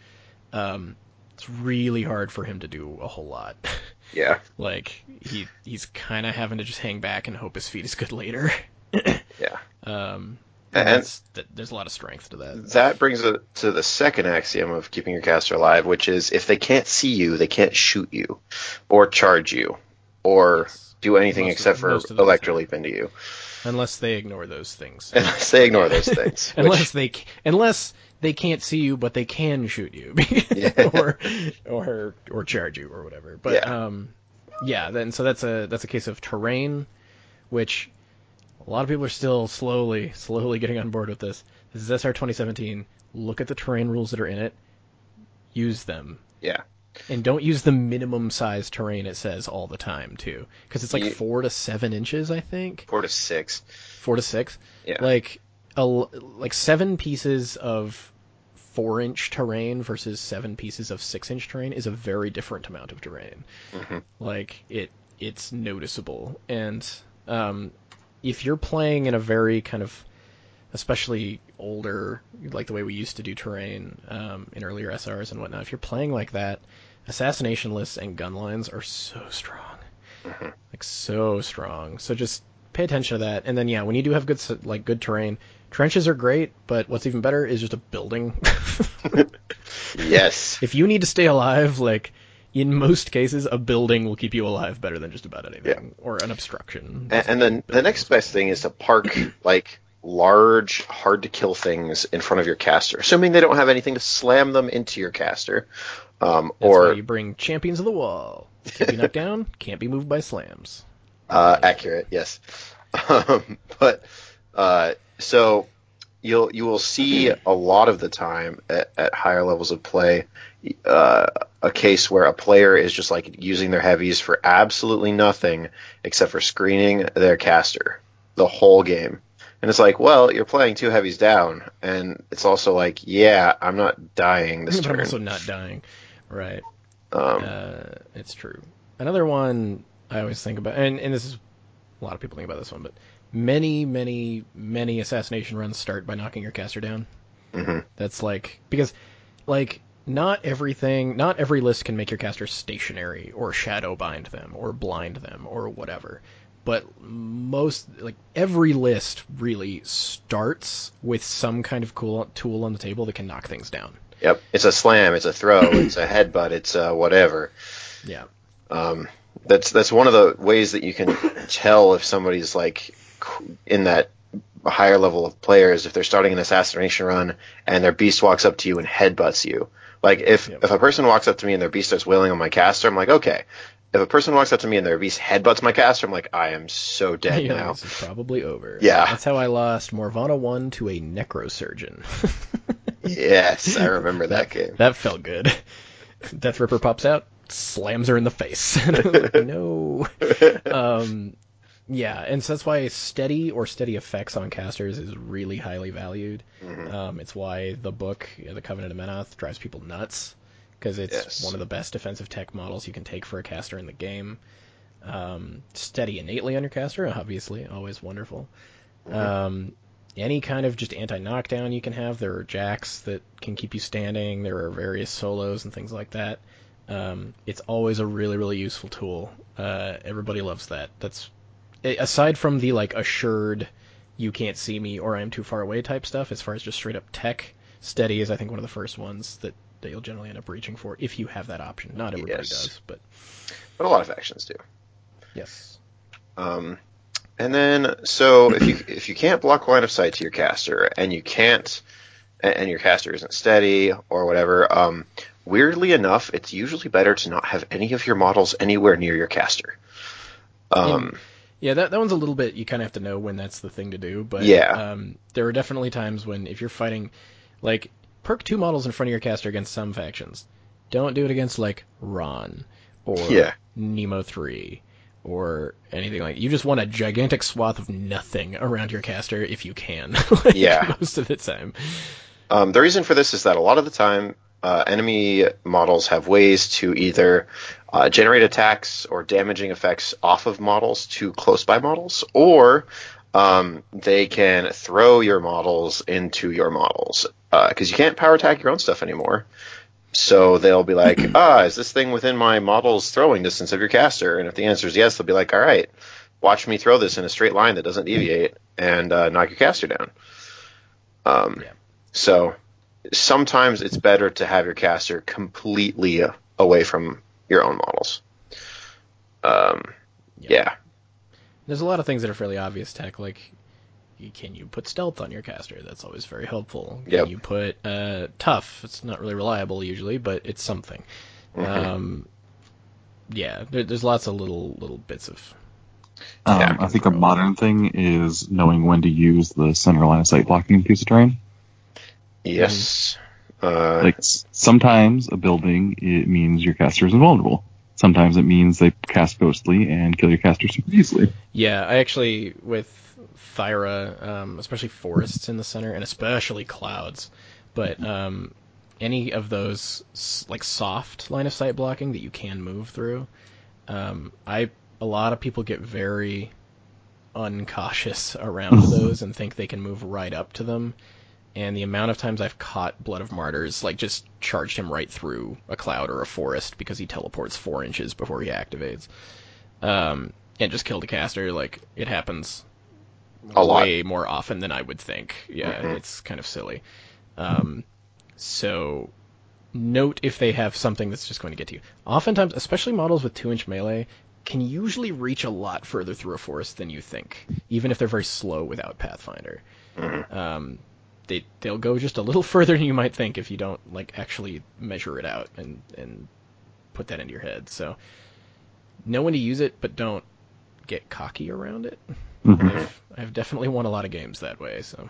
um, it's really hard for him to do a whole lot.
Yeah.
like he he's kind of having to just hang back and hope his feat is good later.
Yeah.
Um,
And-
there's a lot of strength to that.
That brings it to the second axiom of keeping your caster alive, which is if they can't see you, they can't shoot you, or charge you, or
Yes.
do anything
Most
except for
of those
electroleap into you,
Unless they ignore those things.
unless they ignore those things.
unless
which,
they unless they can't see you, but they can shoot you,
Yeah.
or or or charge you or whatever. But
Yeah.
um, yeah. Then so that's a that's a case of terrain, which a lot of people are still slowly slowly getting on board with this. This is SR 2017. Look at the terrain rules that are in it. Use them.
yeah,
And don't use the minimum size terrain it says all the time too, because it's like four to seven inches, I think
four to six.
four to six.
Yeah.
Like a like seven pieces of four inch terrain versus seven pieces of six inch terrain is a very different amount of terrain.
Mhm.
Like it it's noticeable, and um, if you're playing in a very kind of especially older, like the way we used to do terrain um, in earlier SRs and whatnot, if you're playing like that, assassination lists and gun lines are so strong, like so strong. So just pay attention to that, and then yeah, when you do have good like good terrain, trenches are great, but what's even better is just a building.
Yes.
if you need to stay alive, like in most cases, a building will keep you alive better than just about anything, yeah. or an obstruction.
And, and then the next best thing is to park like large, hard to kill things in front of your caster, assuming they don't have anything to slam them into your caster. Um,
That's why
or
you bring champions of the wall. Can't be knocked down, can't be moved by slams.
uh, accurate, yes. Um, but uh, so you'll you will see a lot of the time at, at higher levels of play uh, a case where a player is just like using their heavies for absolutely nothing except for screening their caster the whole game. And it's like, well, you're playing two heavies down, and it's also like, yeah, I'm not dying this
but I'm
turn.
also not dying. Right.
Um,
Uh, it's true. Another one I always think about, and, and this is a lot of people think about this one, but many, many, many assassination runs start by knocking your caster down.
mhm.
That's like because like not everything, not every list can make your caster stationary or shadow bind them or blind them or whatever. But most like every list really starts with some kind of cool tool on the table that can knock things down.
Yep, it's a slam, it's a throw, it's a headbutt, it's a whatever.
Yeah.
Um, that's that's one of the ways that you can tell if somebody's like in that higher level of players if they're starting an assassination run and their beast walks up to you and headbutts you. Like if
Yep.
if a person walks up to me and their beast starts wailing on my caster, I'm like, okay. If a person walks up to me and their beast headbutts my caster, I'm like, I am so dead
Yeah,
now.
this is probably over.
Yeah.
That's how I lost Morvahna 1 to a necrosurgeon.
yes, I remember that game.
That felt good. Deathripper pops out, slams her in the face. And I was like, no. Um, yeah, and so that's why steady or steady effects on casters is really highly valued.
Mhm.
Um, it's why the book, The Covenant of Menoth, drives people nuts because it's
Yes.
one of the best defensive tech models you can take for a caster in the game. Um, steady innately on your caster, obviously, always wonderful. Um, any kind of just anti-knockdown you can have. There are jacks that can keep you standing. There are various solos and things like that. Um, it's always a really, really useful tool. Uh, everybody loves that. That's aside from the like assured you can't see me or I'm too far away type stuff. As far as just straight up tech, steady is I think one of the first ones that, that you'll generally end up reaching for if you have that option. Not everybody
Yes.
does, but
But a lot of factions do.
yes.
Um, and then, so if you if you can't block line of sight to your caster, and you can't, and and your caster isn't steady or whatever, um, weirdly enough, it's usually better to not have any of your models anywhere near your caster. Um,
Yeah, that, that one's a little bit. You kind of have to know when that's the thing to do. But
Yeah.
um, there are definitely times when if you're fighting, like perk two models in front of your caster against some factions. Don't do it against like Ron or
Yeah.
Nemo three or anything like. You just want a gigantic swath of nothing around your caster if you can. like,
Yeah.
most of the time.
Um, the reason for this is that a lot of the time, uh, enemy models have ways to either uh, generate attacks or damaging effects off of models to close by models, or um, they can throw your models into your models because you can't power attack your own stuff anymore. so they'll be like, ah, is this thing within my model's throwing distance of your caster? And if the answer is yes, they'll be like, all right, watch me throw this in a straight line that doesn't deviate and uh, knock your caster down. Um,
Yeah.
So sometimes it's better to have your caster completely away from your own models. Um,
Yeah.
yeah.
There's a lot of things that are fairly obvious tech, like can you put stealth on your caster? That's always very helpful. Can
Yep.
you put uh, tough? It's not really reliable usually, but it's something.
Mhm.
Um, yeah, there, there's lots of little little bits of
Um,
Yeah.
I think a modern thing is knowing when to use the center line of sight blocking piece of terrain.
Yes. Uh,
Like sometimes a building it means your caster is invulnerable. Sometimes it means they cast ghostly and kill your caster super easily.
Yeah, I actually with Thyra, um, especially forests in the center, and especially clouds, but um, any of those like soft line of sight blocking that you can move through, um, I a lot of people get very uncautious around those and think they can move right up to them. And the amount of times I've caught Blood of Martyrs, like just charged him right through a cloud or a forest because he teleports four inches before he activates, um, and just killed a caster. Like it happens
A lot.
more often than I would think. Yeah,
Mhm.
it's kind of silly. Um, so note if they have something that's just going to get to you. Oftentimes, especially models with two inch melee, can usually reach a lot further through a forest than you think, even if they're very slow without Pathfinder.
mhm.
Um, they they'll go just a little further than you might think if you don't like actually measure it out and and put that into your head. So know when to use it, but don't get cocky around it.
Mhm.
I've, I've definitely won a lot of games that way. So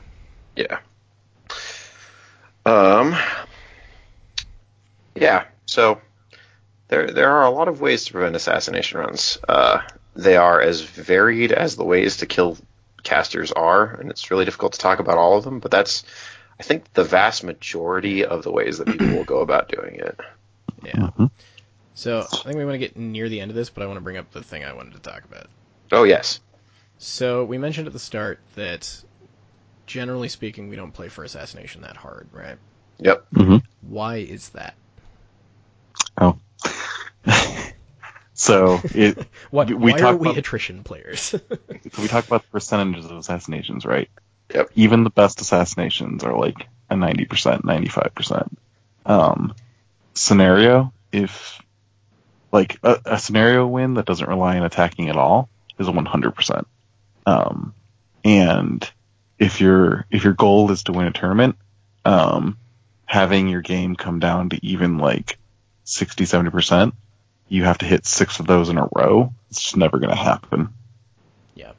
Yeah. Um. Yeah. So there there are a lot of ways to prevent assassination runs. Uh, they are as varied as the ways to kill casters are, and it's really difficult to talk about all of them. But that's, I think, the vast majority of the ways that people will go about doing it.
yeah.
Mhm.
So I think we want to get near the end of this, but I want to bring up the thing I wanted to talk about.
Oh yes.
So we mentioned at the start that generally speaking, we don't play for assassination that hard, right?
Yep.
Mhm.
Why is that?
So it
What?
We- we
why are we
about-
attrition players?
so we talk about the percentages of assassinations, right?
Yep.
Even the best assassinations are like a ninety percent, ninety five percent. Um scenario, if like a, a scenario win that doesn't rely on attacking at all is a one hundred percent. Um and if your if your goal is to win a tournament, um having your game come down to even like 60 70%, you have to hit six of those in a row. It's just never going to happen.
Yeah.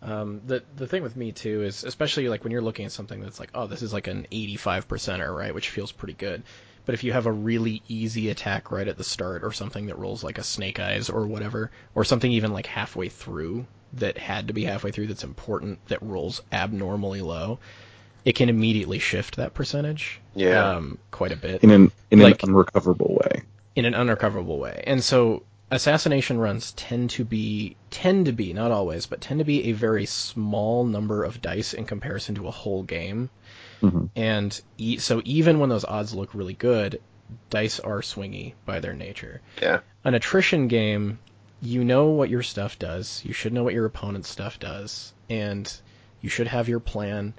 Um, the the thing with me too is especially like when you're looking at something that's like, oh, this is like an 85 percenter, right, which feels pretty good. But if you have a really easy attack right at the start, or something that rolls like a snake eyes or whatever, or something even like halfway through that had to be halfway through that's important that rolls abnormally low, it can immediately shift that percentage.
Yeah.
Um, quite a bit
In an in
Like-
an unrecoverable way.
In an unrecoverable way. And so assassination runs tend to be tend to be not always, but tend to be a very small number of dice in comparison to a whole game.
Mhm.
And e- so even when those odds look really good, dice are swingy by their nature.
Yeah.
An attrition game, you know what your stuff does. You should know what your opponent's stuff does, and you should have your plan.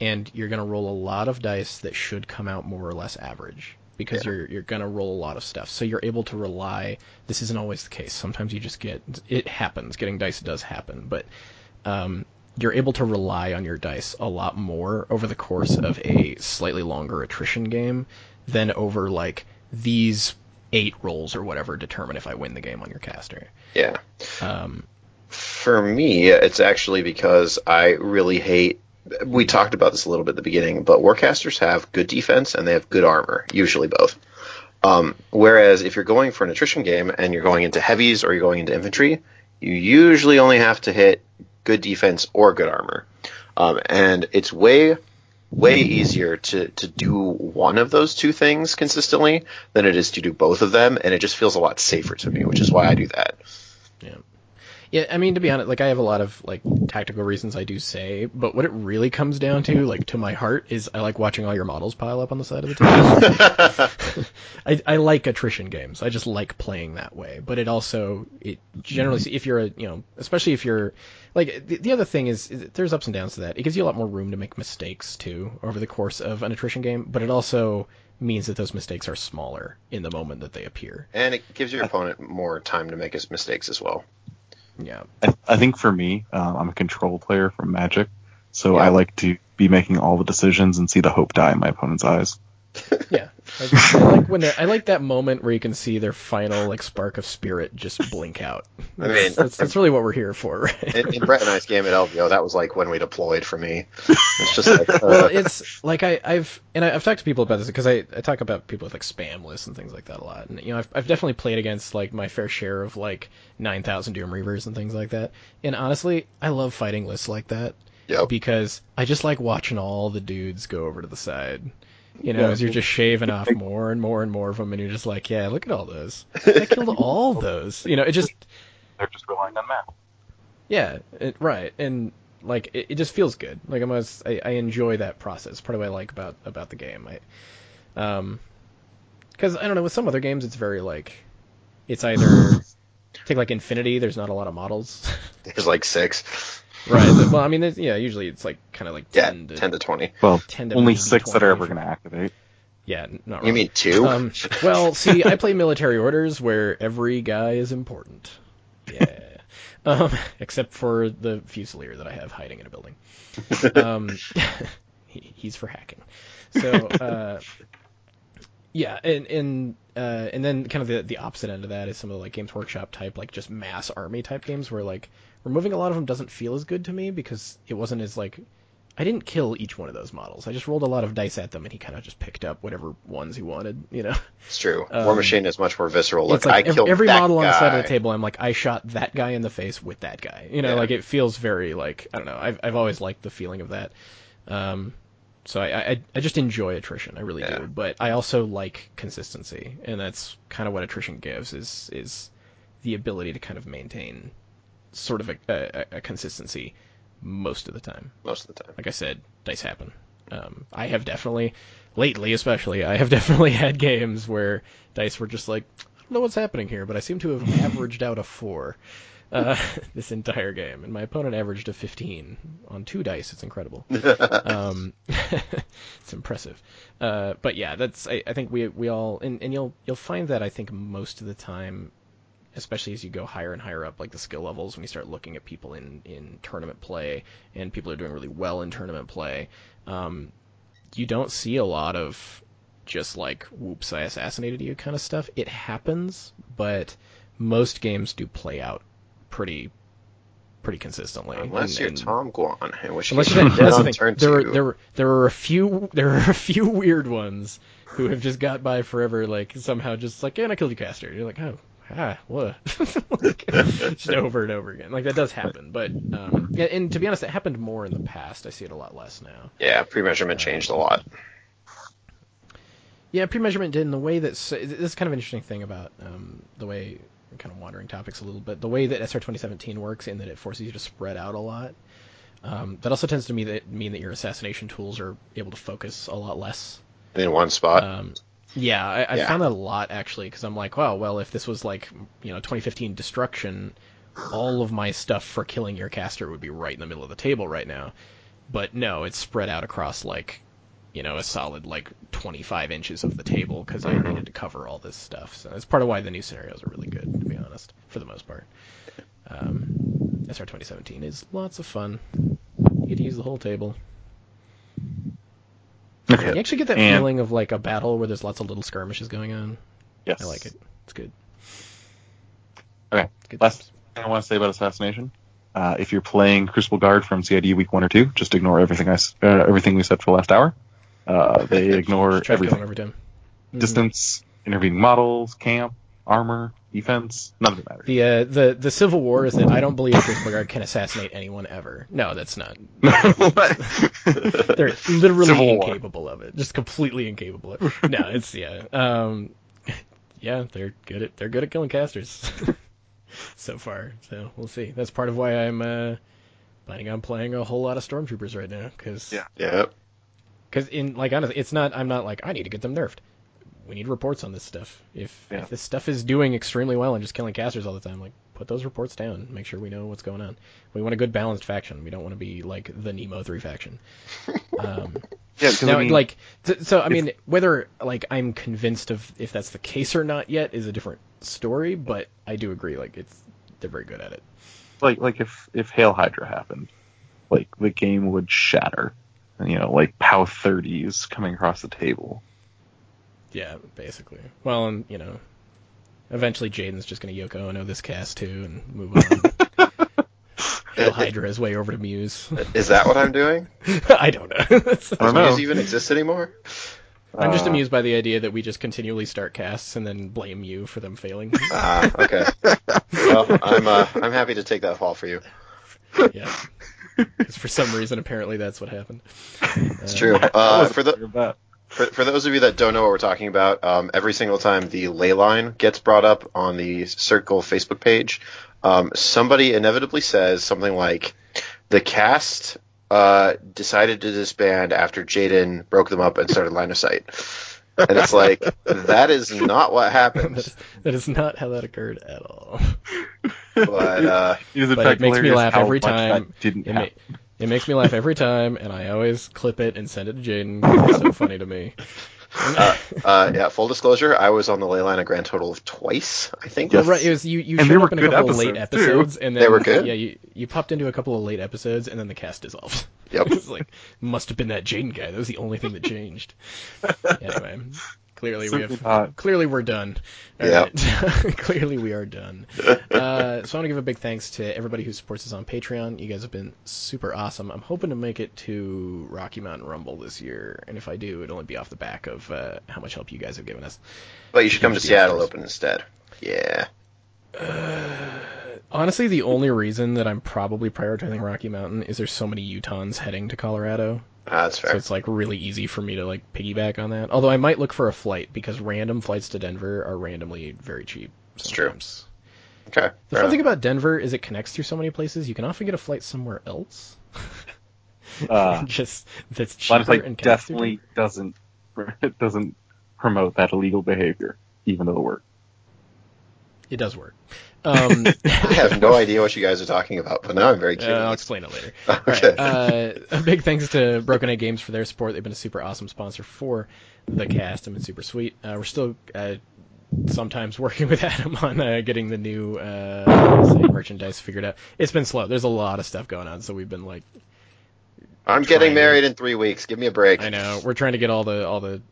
And you're going to roll a lot of dice that should come out more or less average because
Yeah.
you're you're going to roll a lot of stuff. So you're able to rely. This isn't always the case. Sometimes you just get it happens. Getting dice does happen, but um, you're able to rely on your dice a lot more over the course of a slightly longer attrition game than over like these eight rolls or whatever determine if I win the game on your caster.
Yeah.
Um,
For me, it's actually because I really hate. We talked about this a little bit at the beginning, but warcasters have good defense and they have good armor, usually both. Um, whereas if you're going for an attrition game and you're going into heavies or you're going into infantry, you usually only have to hit good defense or good armor. Um, and it's way, way easier to, to do one of those two things consistently than it is to do both of them, and it just feels a lot safer to me, which is why I do that.
Yeah, I mean to be honest, like I have a lot of like tactical reasons I do say, but what it really comes down to, like to my heart, is I like watching all your models pile up on the side of the table. I, I like attrition games. I just like playing that way. But it also, it generally, mm-hmm. if you're a, you know, especially if you're, like the, the other thing is, is there's ups and downs to that. It gives you a lot more room to make mistakes too over the course of an attrition game, but it also means that those mistakes are smaller in the moment that they appear.
And it gives your opponent more time to make his mistakes as well.
Yeah.
I, I think for me, uh, I'm a control player from Magic, so
Yeah.
I like to be making all the decisions and see the hope die in my opponent's eyes.
Yeah, I, just, I like when I like that moment where you can see their final like spark of spirit just blink out.
I mean-
that's, that's, really what we're here for, right?
In, in Brett and I's game at LVO, that was like when we deployed for me. It's just like, uh,
well, it's like I, I've and I, I've talked to people about this because I, I talk about people with like spam lists and things like that a lot, and you know I've, I've definitely played against like my fair share of like nine thousand Doom Reavers and things like that, and honestly, I love fighting lists like that
Yep.
because I just like watching all the dudes go over to the side. You know,
Yeah.
as you're just shaving off more and more and more of them, and you're just like, yeah, look at all those. I killed all those. You know, it just
They're just relying on math.
yeah, it, right, and like it, it just feels good. Like I'm almost, I, I enjoy that process. Part of what I like about about the game. I, um, because I don't know, with some other games, it's very like, it's either take like Infinity. There's not a lot of models,
there's like six.
Right? well, I mean, there's, yeah, usually it's like kind of like
Yeah,
10 to
10 to 20.
Well,
10 to
only
maybe
six that are ever going to activate.
yeah, not really.
You mean two?
Um, well, see, I play military orders where every guy is important. Yeah. Um, except for the Fusilier that I have hiding in a building. Um, he, he's for hacking. So, uh, yeah, and and uh, and then kind of the the opposite end of that is some of the like Games Workshop type, like just mass army type games where like removing a lot of them doesn't feel as good to me because it wasn't as like I didn't kill each one of those models. I just rolled a lot of dice at them, and he kind of just picked up whatever ones he wanted. You know,
it's true.
um,
Warmachine is much more visceral. Look,
it's like
I
every
that
model on the side of the table. I'm like, I shot that guy in the face with that guy. You know,
Yeah.
like it feels very like I don't know. I've I've always liked the feeling of that. Um, so I, I I just enjoy attrition. I really
Yeah.
do. But I also like consistency, and that's kind of what attrition gives is is the ability to kind of maintain sort of a, a, a consistency most of the time
most of the time.
like I said, dice happen. Um, I have definitely, lately especially, I have definitely had games where dice were just like, I don't know what's happening here, but I seem to have averaged out a four uh, this entire game, and my opponent averaged a 15 on two dice. It's incredible. um, it's impressive. Uh, but yeah, that's I, I think we we all and, and you'll you'll find that I think most of the time especially as you go higher and higher up, like the skill levels, when you start looking at people in, in tournament play and people are doing really well in tournament play, um, you don't see a lot of just like, whoops, I assassinated you kind of stuff. It happens, but most games do play out pretty pretty consistently.
Unless
And-
you're
and-
Tom Guan, in which
Unless you're
dead on turn
There, were, there, were, there are a few, there are a few weird ones who have just got by forever, like somehow just like, yeah, and I killed you, caster. You're like, oh, ah, what? like, just over and over again. Like that does happen, but um, yeah, and to be honest, it happened more in the past. I see it a lot less now.
Yeah, pre-measurement changed a lot.
Yeah, pre-measurement did in the way that s- this is kind of an interesting thing about um, the way kind of wandering topics a little bit. The way that SR 2017 works in that it forces you to spread out a lot. Um, that also tends to mean that mean that your assassination tools are able to focus a lot less.
In one spot.
Um, yeah, I, I
Yeah.
found that a lot actually because I'm like, wow, well, if this was like you know 2015 destruction, all of my stuff for killing your caster would be right in the middle of the table right now. But no, it's spread out across like you know a solid like 25 inches of the table because I needed to cover all this stuff. So that's part of why the new scenarios are really good, to be honest, for the most part. Um, SR 2017 is lots of fun. You get to use the whole table. You actually get that
And-
feeling of like a battle where there's lots of little skirmishes going on.
Yes.
I like it. It's good.
Okay.
It's good
Last
times.
thing I want to say about assassination. Uh, if you're playing Crucible Guard from CID week one or two, just ignore everything I s- uh, everything we said for the last hour. Uh, they ignore
Just try to kill them
everything:
every time. Mhm.
distance, intervening models, camp, armor, defense. None of it matters.
The uh, the the Civil War is that I don't believe Crucible Guard can assassinate anyone ever. No, that's not. They're literally incapable of it. Just completely incapable. Of it. No, it's yeah. Um, yeah, they're good at they're good at killing casters. so far. So we'll see. That's part of why I'm uh, planning on playing a whole lot of stormtroopers right now, because
Yeah.
yeah.
Because in like honestly, it's not. I'm not like I need to get them nerfed. We need reports on this stuff. If
Yeah.
if this stuff is doing extremely well and just killing casters all the time, like put those reports down. Make sure we know what's going on. We want a good balanced faction. We don't want to be like the Nemo three faction. Um,
Yeah,
now,
I mean,
like, th- so I mean, whether like I'm convinced of if that's the case or not yet is a different story. But I do agree, like it's they're very good at it.
like like if if Hail Hydra happened, like the game would shatter. And, you know, like POW 30s coming across the table.
Yeah, basically. Well, and you know, eventually Jaden's just gonna Yoko Ono this cast too and move on. Hail Hydra his way over to Muse.
Is that what I'm doing?
I don't know.
I don't
Does
know.
Muse even exist anymore?
I'm just
Uh,
amused by the idea that we just continually start casts and then blame you for them failing.
Ah, okay. well, I'm uh, I'm happy to take that fall for you.
yeah. 'Cause for some reason, apparently, that's what happened.
It's true. Uh, for the
aware of that.
For, for those of you that don't know what we're talking about, um, every single time the ley line gets brought up on the Circle Facebook page, um, somebody inevitably says something like, "The cast uh, decided to disband after Jaden broke them up and started line of sight," and it's like that is not what happened.
is, that is not how that occurred at all.
But uh,
It is in
but it makes me laugh every
much that
time.
Didn't
It, ma-
happen.
It makes me laugh every time, and I always clip it and send it to Jaden. 'cause It's so funny to me.
uh, uh, yeah, full disclosure, I was on the ley line a grand total of twice. I think.
Yes.
right, it was you. You
And
showed
were
up in a
good
couple of late
episodes, too.
and then
They were good?
Yeah, you you popped into a couple of late episodes, and then the cast dissolved.
Yep.
it was like must have been that Jaden guy. That was the only thing that changed. anyway, clearly we have
not.
clearly we're done. All
Yep.
right. clearly we are done. Uh, so I want to give a big thanks to everybody who supports us on Patreon. You guys have been super awesome. I'm hoping to make it to Rocky Mountain Rumble this year, and if I do, it'll only be off the back of uh, how much help you guys have given us.
But you should come to Seattle. Open instead. Yeah.
Honestly, the only reason that I'm probably prioritizing Rocky Mountain is there's so many Utahns heading to Colorado,
Ah, that's
so
fair.
it's like really easy for me to like piggyback on that. Although I might look for a flight because random flights to Denver are randomly very cheap.
It's true. Okay.
The
fair
fun
enough.
thing about Denver is it connects through so many places. You can often get a flight somewhere else.
Uh,
just that's cheaper
Sight
and
definitely doesn't it doesn't promote that illegal behavior, even though it works.
It does work. Um,
I have no idea what you guys are talking about, but now I'm very
Uh,
curious.
I'll explain it later.
Okay.
right. Uh, a big thanks to Broken Egg Games for their support. They've been a super awesome sponsor for the cast and been super sweet. Uh, we're still uh, sometimes working with Adam on uh, getting the new uh, merchandise figured out. It's been slow. There's a lot of stuff going on, so we've been like,
I'm getting married in three weeks. Give me a break.
I know we're trying to get all the all the.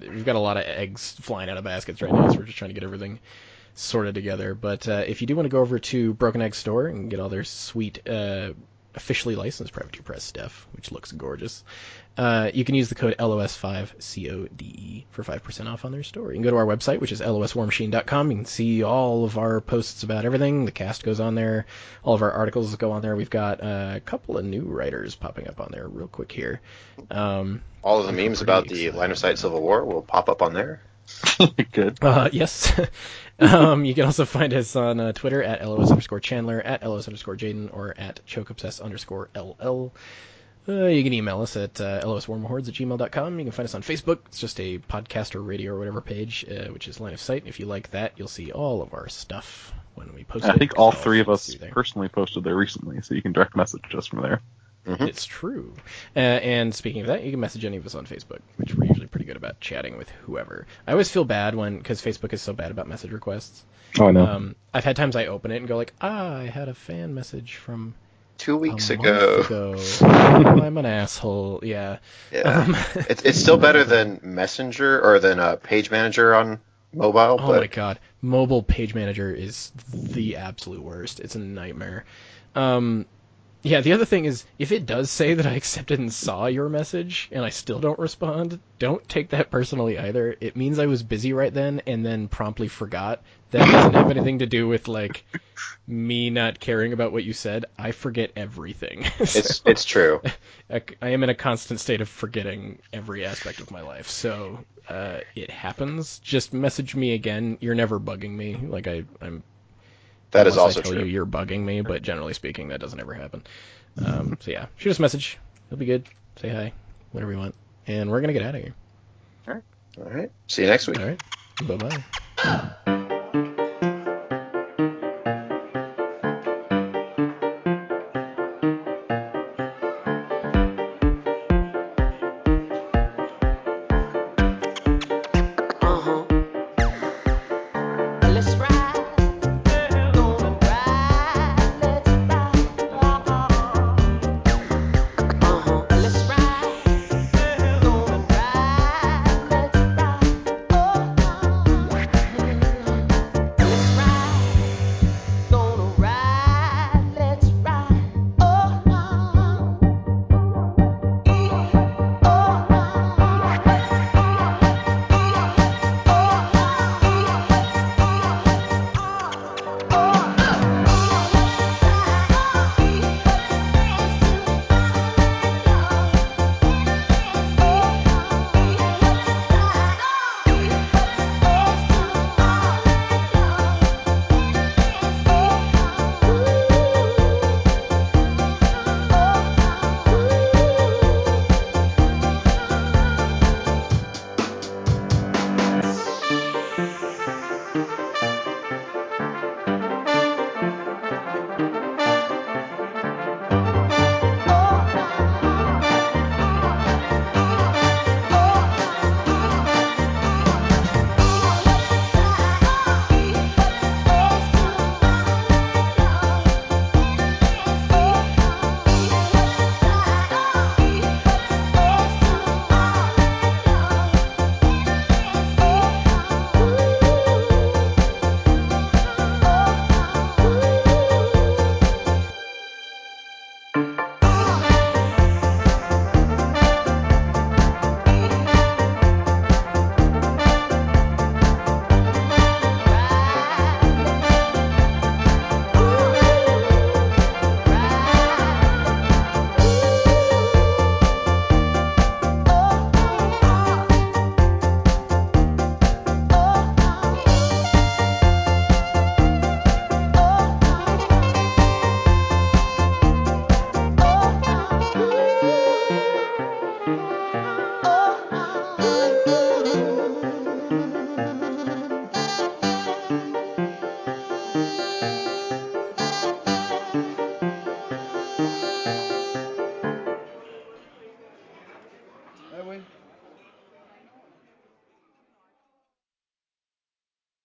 We've got a lot of eggs flying out of baskets right now, so we're just trying to get everything sorted together. But uh, if you do want to go over to Broken Egg Store and get all their sweet, uh, officially licensed Privateer Press stuff, which looks gorgeous, uh, you can use the code LOS5CODE E for 5% off on their store. You can go to our website, which is loswarmachine.com. You can see all of our posts about everything. The cast goes on there. All of our articles go on there. We've got uh, a couple of new writers popping up on there real quick here. Um,
All of the memes
pretty
about the
excited
line of sight Civil War will pop up on there.
Good.
Uh, yes. um, you can also find us on uh, Twitter at LOS underscore Chandler, at LOS underscore Jaden, or at chokeobsess underscore LL. Uh, you can email us at uh, loswarmhordes at gmail.com. You can find us on Facebook. It's just a podcast or radio or whatever page, uh, which is Line of Sight. If you like that, you'll see all of our stuff when we post
I
it.
think all three of us personally posted there recently, so you can direct message us from there.
Mhm.
It's true. Uh, and speaking of that, you can message any of us on Facebook, which we're usually pretty good about chatting with whoever. I always feel bad when, because Facebook is so bad about message requests.
Oh, I
Um, I've had times I open it and go like, ah, I had a fan message from
Two
a
weeks
month
ago.
ago. Oh, I'm an asshole. Yeah.
Yeah.
Um,
It's it's still better than Messenger or than uh, Page Manager on mobile,
oh
but
my god, mobile page manager is the absolute worst. It's a nightmare. Um, yeah, the other thing is, if it does say that I accepted and saw your message and I still don't respond, don't take that personally either. It means I was busy right then and then promptly forgot. That doesn't have anything to do with like me not caring about what you said. I forget everything.
it's
So-
it's true.
I, I am in a constant state of forgetting every aspect of my life. So uh, it happens. Just message me again. You're never bugging me. Like I, I'm
That is
Unless
also
I tell
true.
you you're bugging me, but generally speaking, that doesn't ever happen. Um, so yeah, shoot us a message. It'll be good. Say hi, whatever you want, and we're gonna get out of here. Alright.
All right. See you next week.
All right. Bye bye.